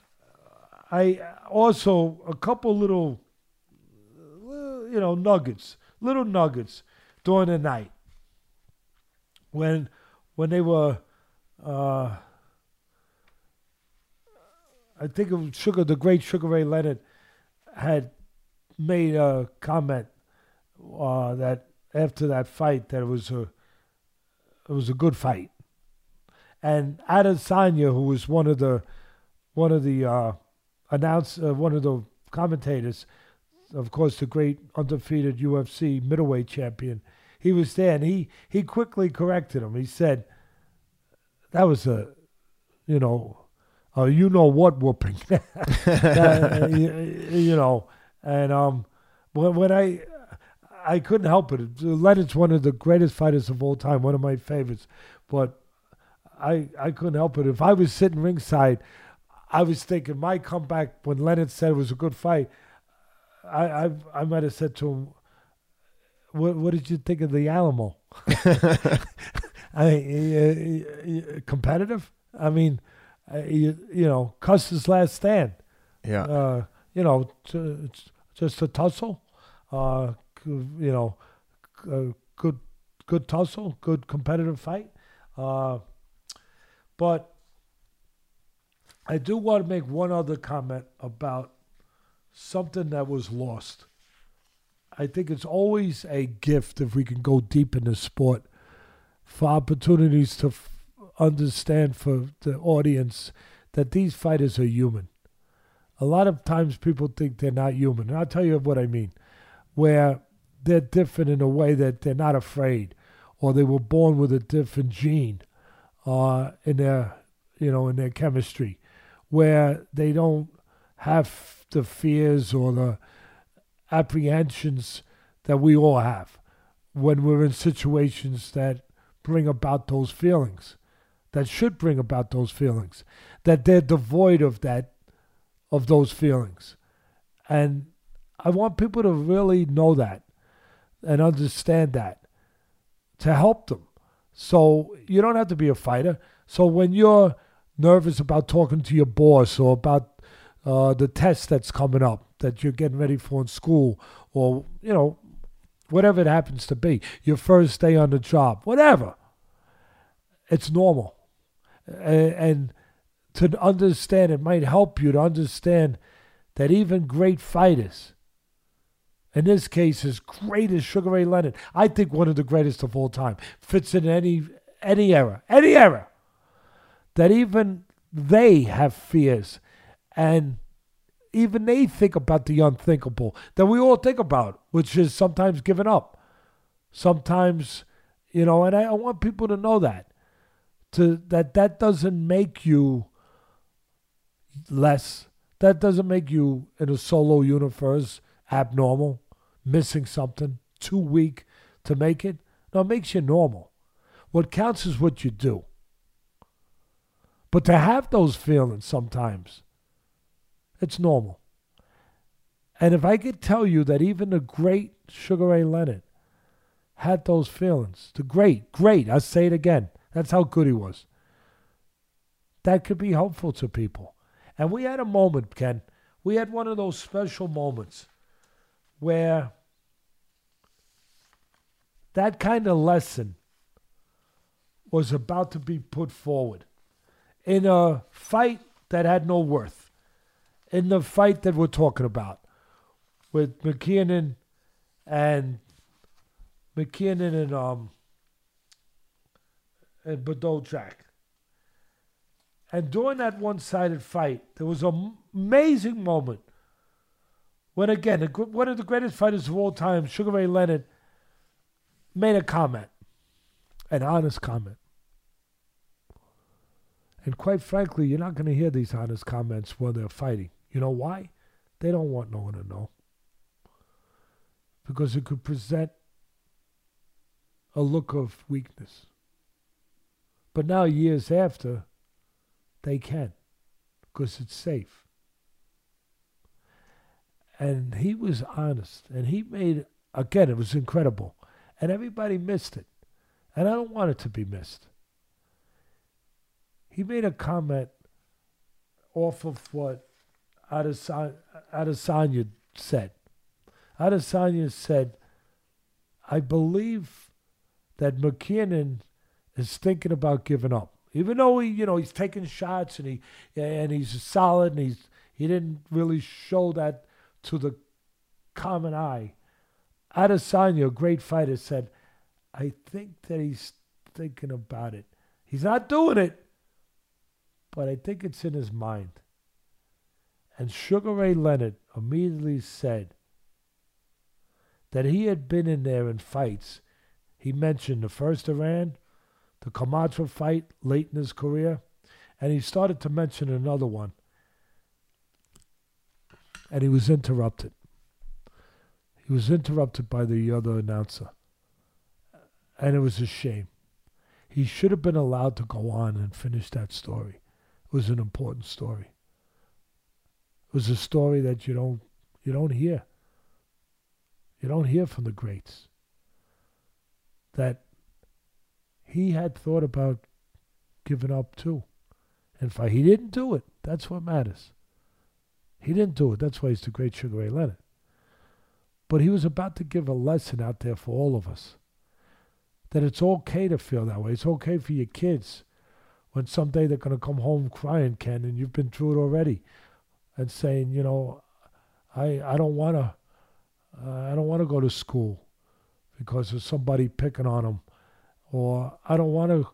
B: I also a couple little, you know, nuggets, little nuggets during the night when when they were. Uh, I think it was Sugar, the great Sugar Ray Leonard, had made a comment uh, that after that fight that it was a it was a good fight, and Adesanya, who was one of the one of the uh, announced uh, one of the commentators, of course, the great undefeated UFC middleweight champion. He was there, and he he quickly corrected him. He said, "That was a, you know, uh, you know what whooping, uh, you, you, know." And um, when when I I couldn't help it. Leonard's one of the greatest fighters of all time, one of my favorites, but I I couldn't help it. If I was sitting ringside, I was thinking my comeback when Leonard said it was a good fight. I I, I might have said to him, "What what did you think of the Alamo?" I uh, uh, competitive. I mean, uh, you, you know, Custer's last stand.
A: Yeah.
B: Uh, you know, t- just a tussle. Uh, you know, good good tussle, good competitive fight. But I do want to make one other comment about something that was lost. I think it's always a gift if we can go deep in the sport for opportunities to f- understand for the audience that these fighters are human. A lot of times people think they're not human. And I'll tell you what I mean. Where they're different in a way that they're not afraid or they were born with a different gene uh, in their you know in their chemistry where they don't have the fears or the apprehensions that we all have when we're in situations that bring about those feelings, that should bring about those feelings, that they're devoid of that, of those feelings. And I want people to really know that and understand that to help them. So you don't have to be a fighter. So when you're nervous about talking to your boss or about uh, the test that's coming up that you're getting ready for in school or, you know, whatever it happens to be, your first day on the job, whatever. It's normal. And, and to understand, it might help you to understand that even great fighters, in this case, as great as Sugar Ray Leonard, I think one of the greatest of all time, fits in any any era, any era. That even they have fears, and even they think about the unthinkable that we all think about, which is sometimes giving up, sometimes, you know. And I, I want people to know that, to that that doesn't make you less. That doesn't make you in a solo universe abnormal, missing something, too weak to make it. No, it makes you normal. What counts is what you do. But to have those feelings sometimes, it's normal. And if I could tell you that even the great Sugar Ray Leonard had those feelings, the great, great, I say it again, that's how good he was. That could be helpful to people. And we had a moment, Ken. We had one of those special moments where that kind of lesson was about to be put forward in a fight that had no worth. In the fight that we're talking about with McKernan and McKernan and um and Badou Jack. And during that one-sided fight, there was an amazing moment when, again, one of the greatest fighters of all time, Sugar Ray Leonard, made a comment, an honest comment. And quite frankly, you're not going to hear these honest comments when they're fighting. You know why? They don't want no one to know. Because it could present a look of weakness. But now, years after, they can because it's safe. And he was honest and he made, again, it was incredible. And everybody missed it. And I don't want it to be missed. He made a comment off of what Adesanya said. Adesanya said, I believe that McKernan is thinking about giving up. Even though he, you know, he's taking shots and he and he's solid and he's he didn't really show that to the common eye. Adesanya, a great fighter, said, "I think that he's thinking about it. He's not doing it, but I think it's in his mind." And Sugar Ray Leonard immediately said that he had been in there in fights. He mentioned the first Duran, the Camacho fight late in his career, and he started to mention another one. And he was interrupted. He was interrupted by the other announcer. And it was a shame. He should have been allowed to go on and finish that story. It was an important story. It was a story that you don't you don't hear. You don't hear from the greats. That he had thought about giving up too. In fact, he didn't do it. That's what matters. He didn't do it. That's why he's the great Sugar Ray Leonard. But he was about to give a lesson out there for all of us that it's okay to feel that way. It's okay for your kids when someday they're going to come home crying, Ken, and you've been through it already, and saying, you know, I I don't want to, uh, I don't want to go to school because there's somebody picking on them or I don't want to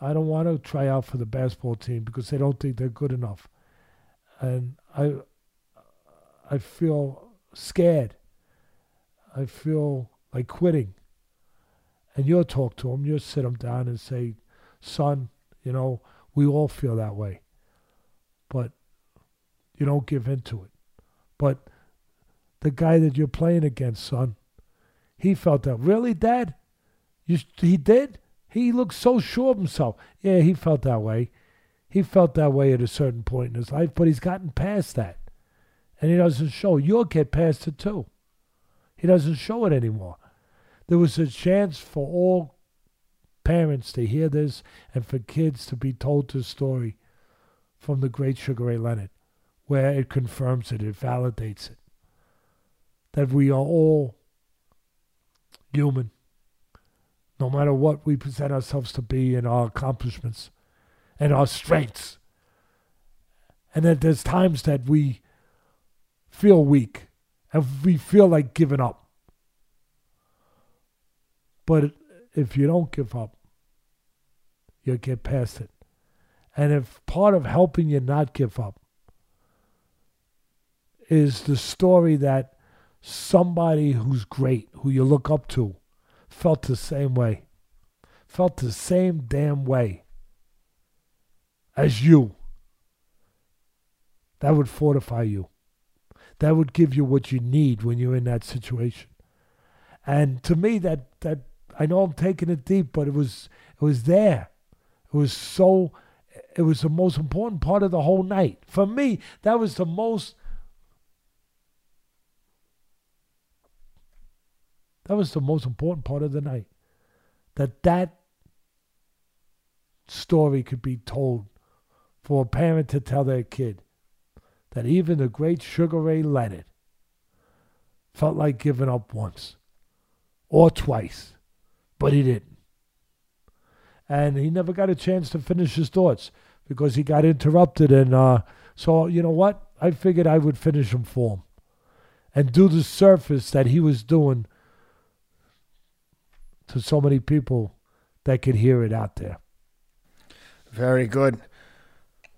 B: I don't want to try out for the basketball team because they don't think they're good enough. And I I feel scared. I feel like quitting. And you'll talk to him. you'll sit him down and say, son, you know, we all feel that way. But you don't give in to it. But the guy that you're playing against, son, he felt that. Really, Dad? You, he did? He looked so sure of himself. Yeah, he felt that way. He felt that way at a certain point in his life, but he's gotten past that. And he doesn't show. You'll get past it too. He doesn't show it anymore. There was a chance for all parents to hear this and for kids to be told this story from the great Sugar Ray Leonard, where it confirms it, it validates it. That we are all human. No matter what we present ourselves to be in our accomplishments and our strengths. And that there's times that we feel weak and we feel like giving up. But if you don't give up, you'll get past it. And if part of helping you not give up is the story that somebody who's great, who you look up to, felt the same way, felt the same damn way as you, that would fortify you. That would give you what you need when you're in that situation. And to me, that that I know I'm taking it deep, but it was it was there. It was so. It was the most important part of the whole night for me. That was the most. That was the most important part of the night. That that story could be told for a parent to tell their kid that even the great Sugar Ray Leonard felt like giving up once or twice, but he didn't. And he never got a chance to finish his thoughts because he got interrupted. And uh, so, you know what? I figured I would finish him for him and do the surface that he was doing to so many people that could hear it out there.
A: Very good.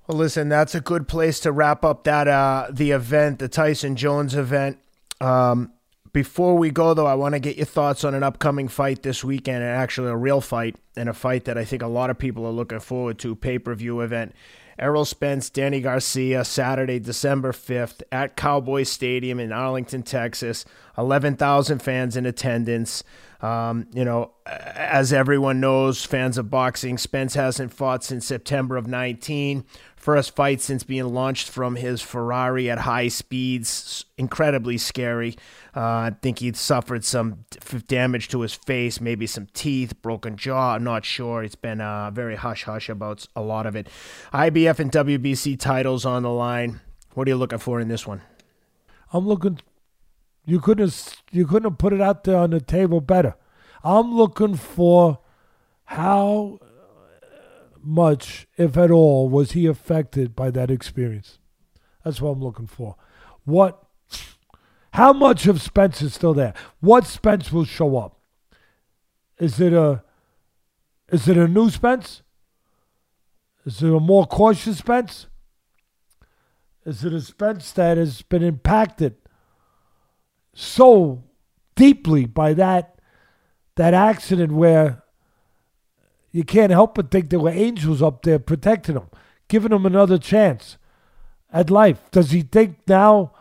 A: Well, listen, that's a good place to wrap up that uh, the event, the Tyson Jones event. Um, before we go, though, I want to get your thoughts on an upcoming fight this weekend, and actually a real fight, and a fight that I think a lot of people are looking forward to. Pay per view event. Errol Spence, Danny Garcia, Saturday, December 5th at Cowboy Stadium in Arlington, Texas. 11,000 fans in attendance. Um, you know, as everyone knows, fans of boxing, Spence hasn't fought since September of 19. First fight since being launched from his Ferrari at high speeds. Incredibly scary. Uh, I think he'd suffered some damage to his face, maybe some teeth, broken jaw. I'm not sure. It's been uh, very hush hush about a lot of it. IBF and WBC titles on the line. What are you looking for in this one?
B: I'm looking. You couldn't have, you couldn't have put it out there on the table better. I'm looking for how much, if at all, was he affected by that experience? That's what I'm looking for. What, how much of Spence is still there? What Spence will show up? Is it a, is it a new Spence? Is it a more cautious Spence? Is it a Spence that has been impacted so deeply by that that accident where you can't help but think there were angels up there protecting him, giving him another chance at life. Does he think now,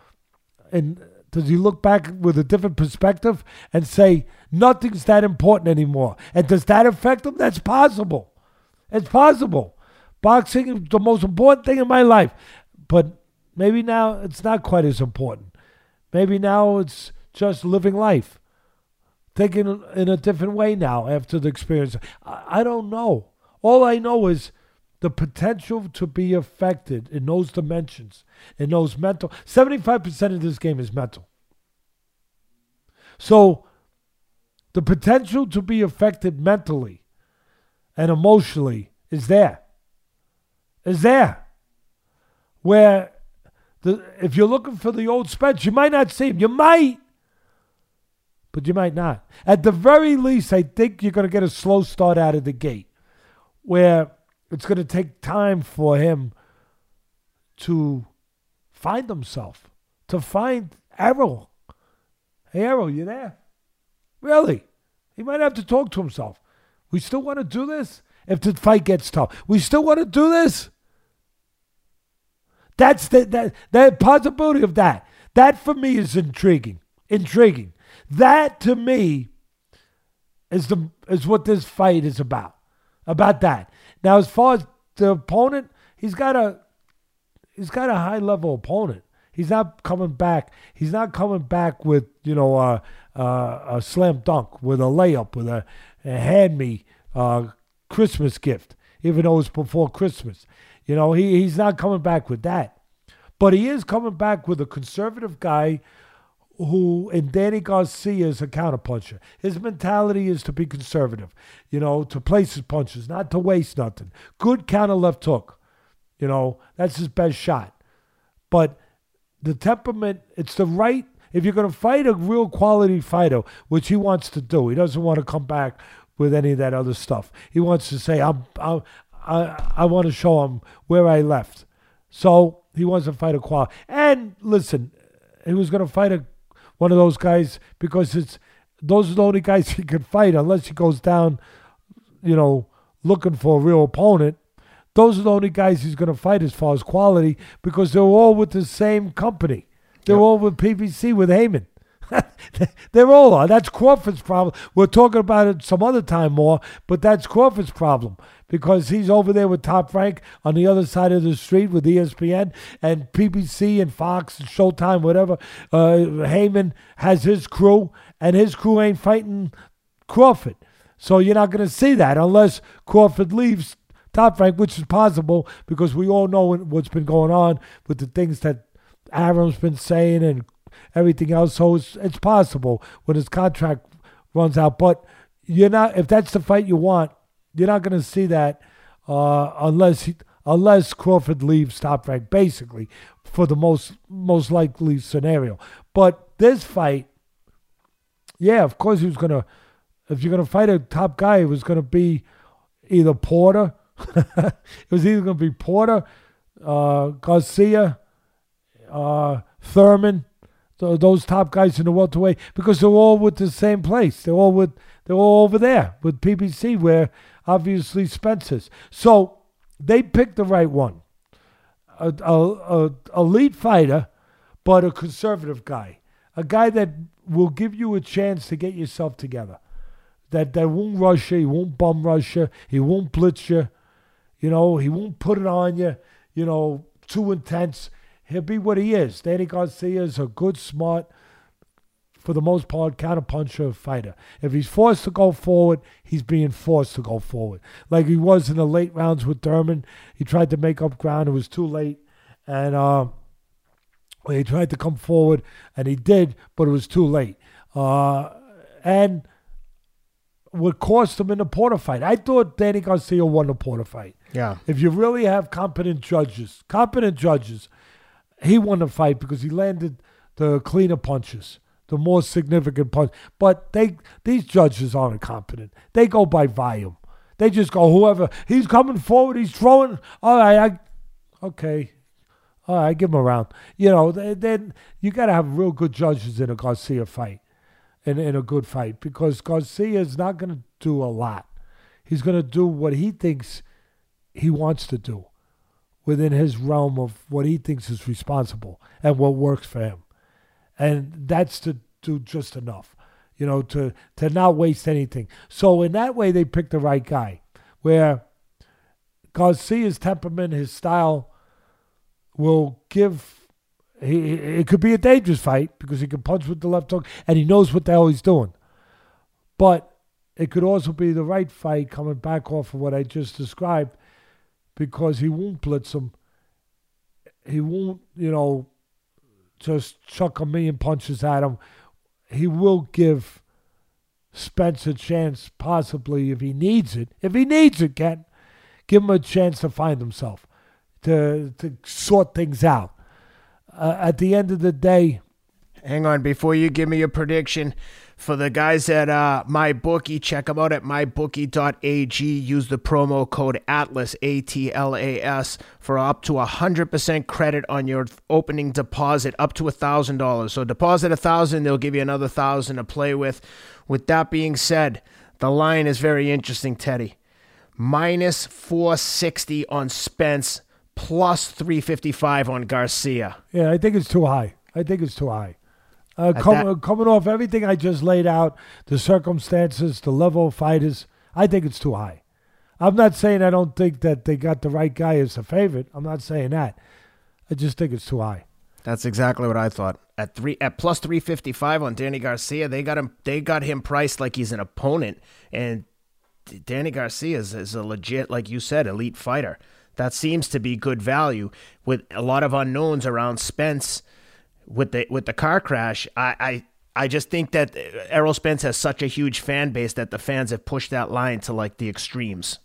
B: and does he look back with a different perspective and say nothing's that important anymore? And does that affect him? That's possible. It's possible. Boxing is the most important thing in my life, but maybe now it's not quite as important. Maybe now it's just living life thinking in a different way now after the experience. I, I don't know. All I know is the potential to be affected in those dimensions, in those mental. 75% of this game is mental. So the potential to be affected mentally and emotionally is there. Is there. Where the, if you're looking for the old Spence, you might not see him. You might but you might not. At the very least, I think you're going to get a slow start out of the gate where it's going to take time for him to find himself, to find Errol. Hey, Errol, you there? Really? He might have to talk to himself. We still want to do this? If the fight gets tough, we still want to do this? That's the that, that possibility of that. That for me is intriguing. Intriguing. That to me is the is what this fight is about. About that. Now, as far as the opponent, he's got a he's got a high level opponent. He's not coming back. He's not coming back with you know uh, uh, a slam dunk, with a layup, with a, a hand me uh, Christmas gift, even though it's before Christmas. You know he, he's not coming back with that, but he is coming back with a conservative guy who and Danny Garcia is a counterpuncher. His mentality is to be conservative, you know, to place his punches, not to waste nothing. Good counter left hook, you know, that's his best shot. But the temperament, it's the right. If you're going to fight a real quality fighter, which he wants to do, he doesn't want to come back with any of that other stuff. He wants to say, I'm, I'm I, I want to show him where I left. So he wants to fight a quality. And listen, he was going to fight a one of those guys because it's those are the only guys he can fight unless he goes down, you know, looking for a real opponent. Those are the only guys he's going to fight as far as quality because they're all with the same company. They're yep. all with PBC with Haymon. They're all on. That's Crawford's problem. We're talking about it some other time more, but that's Crawford's problem because he's over there with Top Rank on the other side of the street with ESPN and PBC and Fox and Showtime, whatever. Uh, Haymon has his crew, and his crew ain't fighting Crawford. So you're not going to see that unless Crawford leaves Top Rank, which is possible because we all know what's been going on with the things that Arum's been saying and everything else. So it's, it's possible when his contract runs out. But you're not if that's the fight you want, you're not going to see that uh, unless he, unless Crawford leaves top rank, basically, for the most most likely scenario. But this fight, yeah, of course he was gonna. If you're gonna fight a top guy, it was gonna be either Porter. it was either gonna be Porter, uh, Garcia, uh, Thurman, those top guys in the welterweight because they're all with the same place. They're all with they're all over there with PBC where obviously Spencer's. So they picked the right one, a, a, a elite fighter, but a conservative guy, a guy that will give you a chance to get yourself together. That that won't rush you, he won't bum rush you, he won't blitz you, you know, he won't put it on you, you know, too intense he'll be what he is. Danny Garcia is a good, smart, for the most part, counterpuncher fighter. If he's forced to go forward, he's being forced to go forward. Like he was in the late rounds with Thurman. He tried to make up ground. It was too late. And uh, he tried to come forward, and he did, but it was too late. Uh, and what cost him in the Porter fight. I thought Danny Garcia won the Porter fight.
A: Yeah.
B: If you really have competent judges, competent judges, he won the fight because he landed the cleaner punches, the more significant punch. But they these judges aren't competent. They go by volume. They just go whoever he's coming forward, he's throwing. All right, I, okay, all right, give him a round. You know, then you got to have real good judges in a Garcia fight, in in a good fight because Garcia is not going to do a lot. He's going to do what he thinks he wants to do within his realm of what he thinks is responsible and what works for him. And that's to do just enough, you know, to, to not waste anything. So in that way, they picked the right guy, where Garcia's temperament, his style will give. He, it could be a dangerous fight because he can punch with the left hook and he knows what the hell he's doing. But it could also be the right fight coming back off of what I just described because he won't blitz him. He won't, you know, just chuck a million punches at him. He will give Spence a chance, possibly if he needs it. If he needs it, Ken, give him a chance to find himself, to to sort things out. Uh, at the end of the day,
A: hang on before you give me a prediction for the guys at uh, MyBookie, check them out at mybookie.ag. Use the promo code ATLAS, A T L A S, for up to 100% credit on your opening deposit, up to $1,000. So deposit a 1000 they'll give you another 1000 to play with. With that being said, the line is very interesting, Teddy. Minus 460 on Spence, plus 355 on Garcia.
B: Yeah, I think it's too high. I think it's too high. Uh, com- that- coming off everything I just laid out, the circumstances, the level of fighters, I think it's too high. I'm not saying I don't think that they got the right guy as a favorite. I'm not saying that. I just think it's too high.
A: That's exactly what I thought. At three at plus three fifty five on Danny Garcia, they got him they got him priced like he's an opponent. And Danny Garcia is, is a legit, like you said, elite fighter. That seems to be good value with a lot of unknowns around Spence with the with the car crash, I, I I just think that Errol Spence has such a huge fan base that the fans have pushed that line to like the extremes.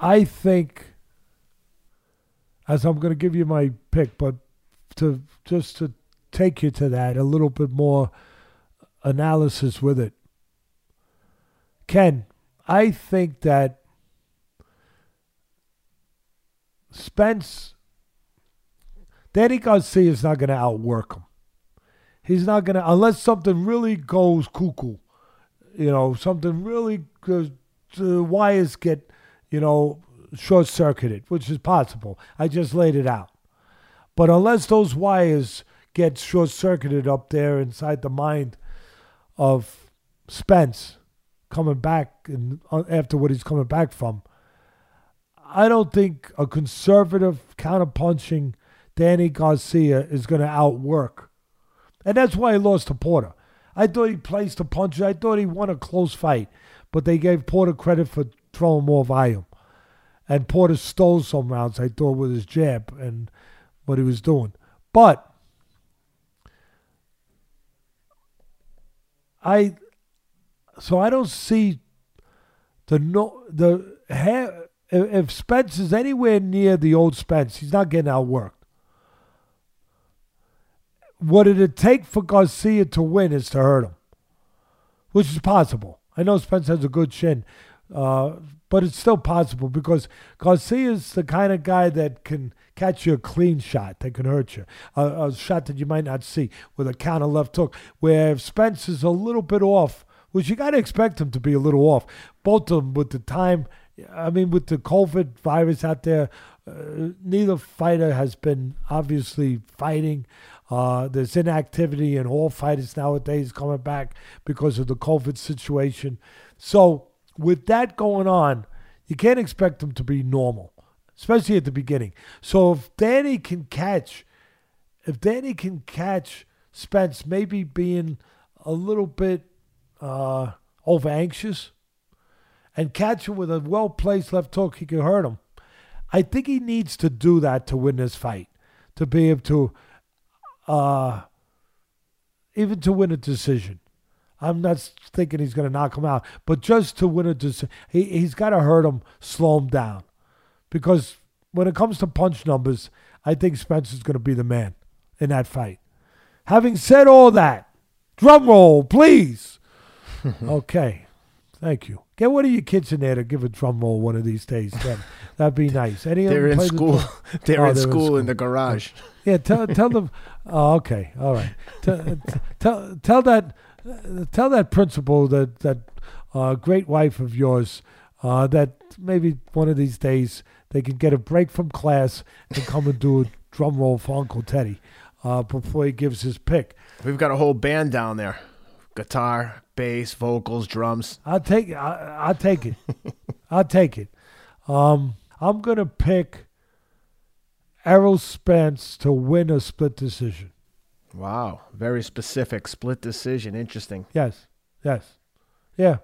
B: I think, as I'm going to give you my pick, but to just to take you to that a little bit more analysis with it. Ken, I think that Spence, Danny Garcia is not going to outwork him. He's not going to, unless something really goes cuckoo, you know, something really goes, the wires get, you know, short circuited, which is possible. I just laid it out. But unless those wires get short circuited up there inside the mind of Spence coming back and uh, after what he's coming back from, I don't think a conservative counterpunching Danny Garcia is going to outwork. And that's why he lost to Porter. I thought he placed a punch. I thought he won a close fight, but they gave Porter credit for throwing more volume. And Porter stole some rounds, I thought, with his jab and what he was doing. But I, so I don't see the no the if Spence is anywhere near the old Spence, he's not getting outworked. What did it'd take for Garcia to win is to hurt him, which is possible. I know Spence has a good chin, uh, but it's still possible because Garcia is the kind of guy that can catch you a clean shot that can hurt you, a, a shot that you might not see with a counter left hook. Where if Spence is a little bit off, which you got to expect him to be a little off, both of them with the time I mean, with the COVID virus out there, uh, neither fighter has been obviously fighting. Uh, there's inactivity in all fighters nowadays coming back because of the COVID situation. So, with that going on, you can't expect them to be normal, especially at the beginning. So, if Danny can catch, if Danny can catch Spence maybe being a little bit uh, over anxious and catch him with a well placed left hook, he can hurt him. I think he needs to do that to win this fight, to be able to, uh, even to win a decision. I'm not thinking he's going to knock him out, but just to win a decision, he, he's got to hurt him, slow him down. Because when it comes to punch numbers, I think Spencer's going to be the man in that fight. Having said all that, drum roll, please. okay. Thank you. Get one of your kids in there to give a drum roll one of these days. Then that'd be nice. Any
A: they're in school. The they're, oh, in, they're school in school in the garage.
B: Yeah, tell tell them. Oh, okay, all right. Tell tell, tell that tell that principal that that uh, great wife of yours uh, that maybe one of these days they can get a break from class and come and do a drum roll for Uncle Teddy uh, before he gives his pick.
A: We've got a whole band down there guitar, bass, vocals, drums.
B: I'll take I, I'll take it. I'll take it. Um, I'm gonna pick Errol Spence to win a split decision.
A: Wow, very specific split decision. Interesting.
B: Yes, yes, yeah.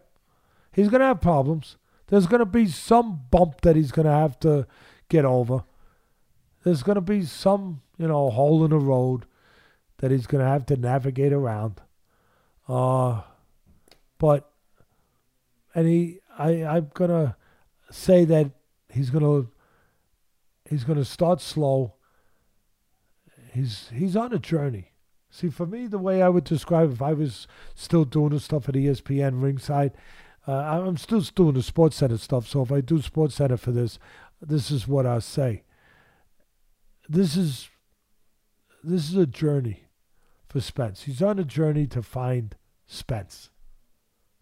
B: He's gonna have problems. There's gonna be some bump that he's gonna have to get over. There's gonna be some, you know, hole in the road that he's gonna have to navigate around. Uh, but and he, I, I'm gonna say that he's gonna he's gonna start slow. He's he's on a journey. See, for me, the way I would describe if I was still doing the stuff at ESPN ringside, uh, I'm still doing the Sports Center stuff. So if I do Sports Center for this, this is what I say. This is this is a journey for Spence. He's on a journey to find Spence.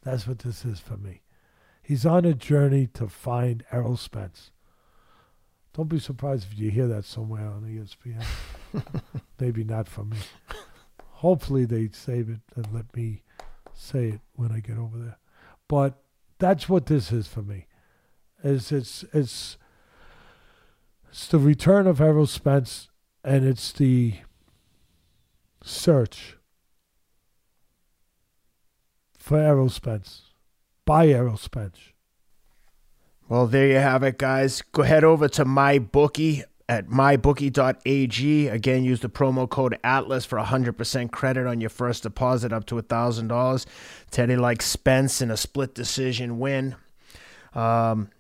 B: That's what this is for me. He's on a journey to find Errol Spence. Don't be surprised if you hear that somewhere on ESPN. Maybe not from me. Hopefully they save it and let me say it when I get over there. But that's what this is for me. Is it's it's it's the return of Errol Spence and it's the search for Errol Spence. By Errol Spence.
A: Well, there you have it, guys. Go head over to my bookie at mybookie.ag. Again, use the promo code ATLAS for 100% credit on your first deposit up to $1,000. Teddy likes Spence in a split decision win. Um,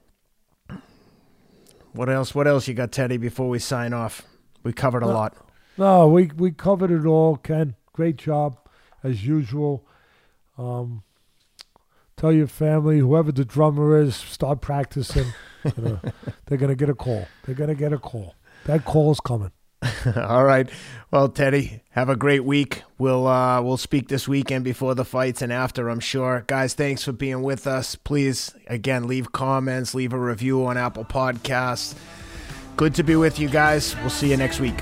A: what else? What else you got, Teddy, before we sign off? We covered a
B: No.
A: lot.
B: No, we we covered it all, Ken. Great job, as usual. Um, tell your family, whoever the drummer is, start practicing. You know, they're gonna get a call. They're gonna get a call. That call's coming.
A: All right. Well, Teddy, have a great week. We'll uh, we'll speak this weekend before the fights and after, I'm sure. Guys, thanks for being with us. Please, again, leave comments, leave a review on Apple Podcasts. Good to be with you guys. We'll see you next week.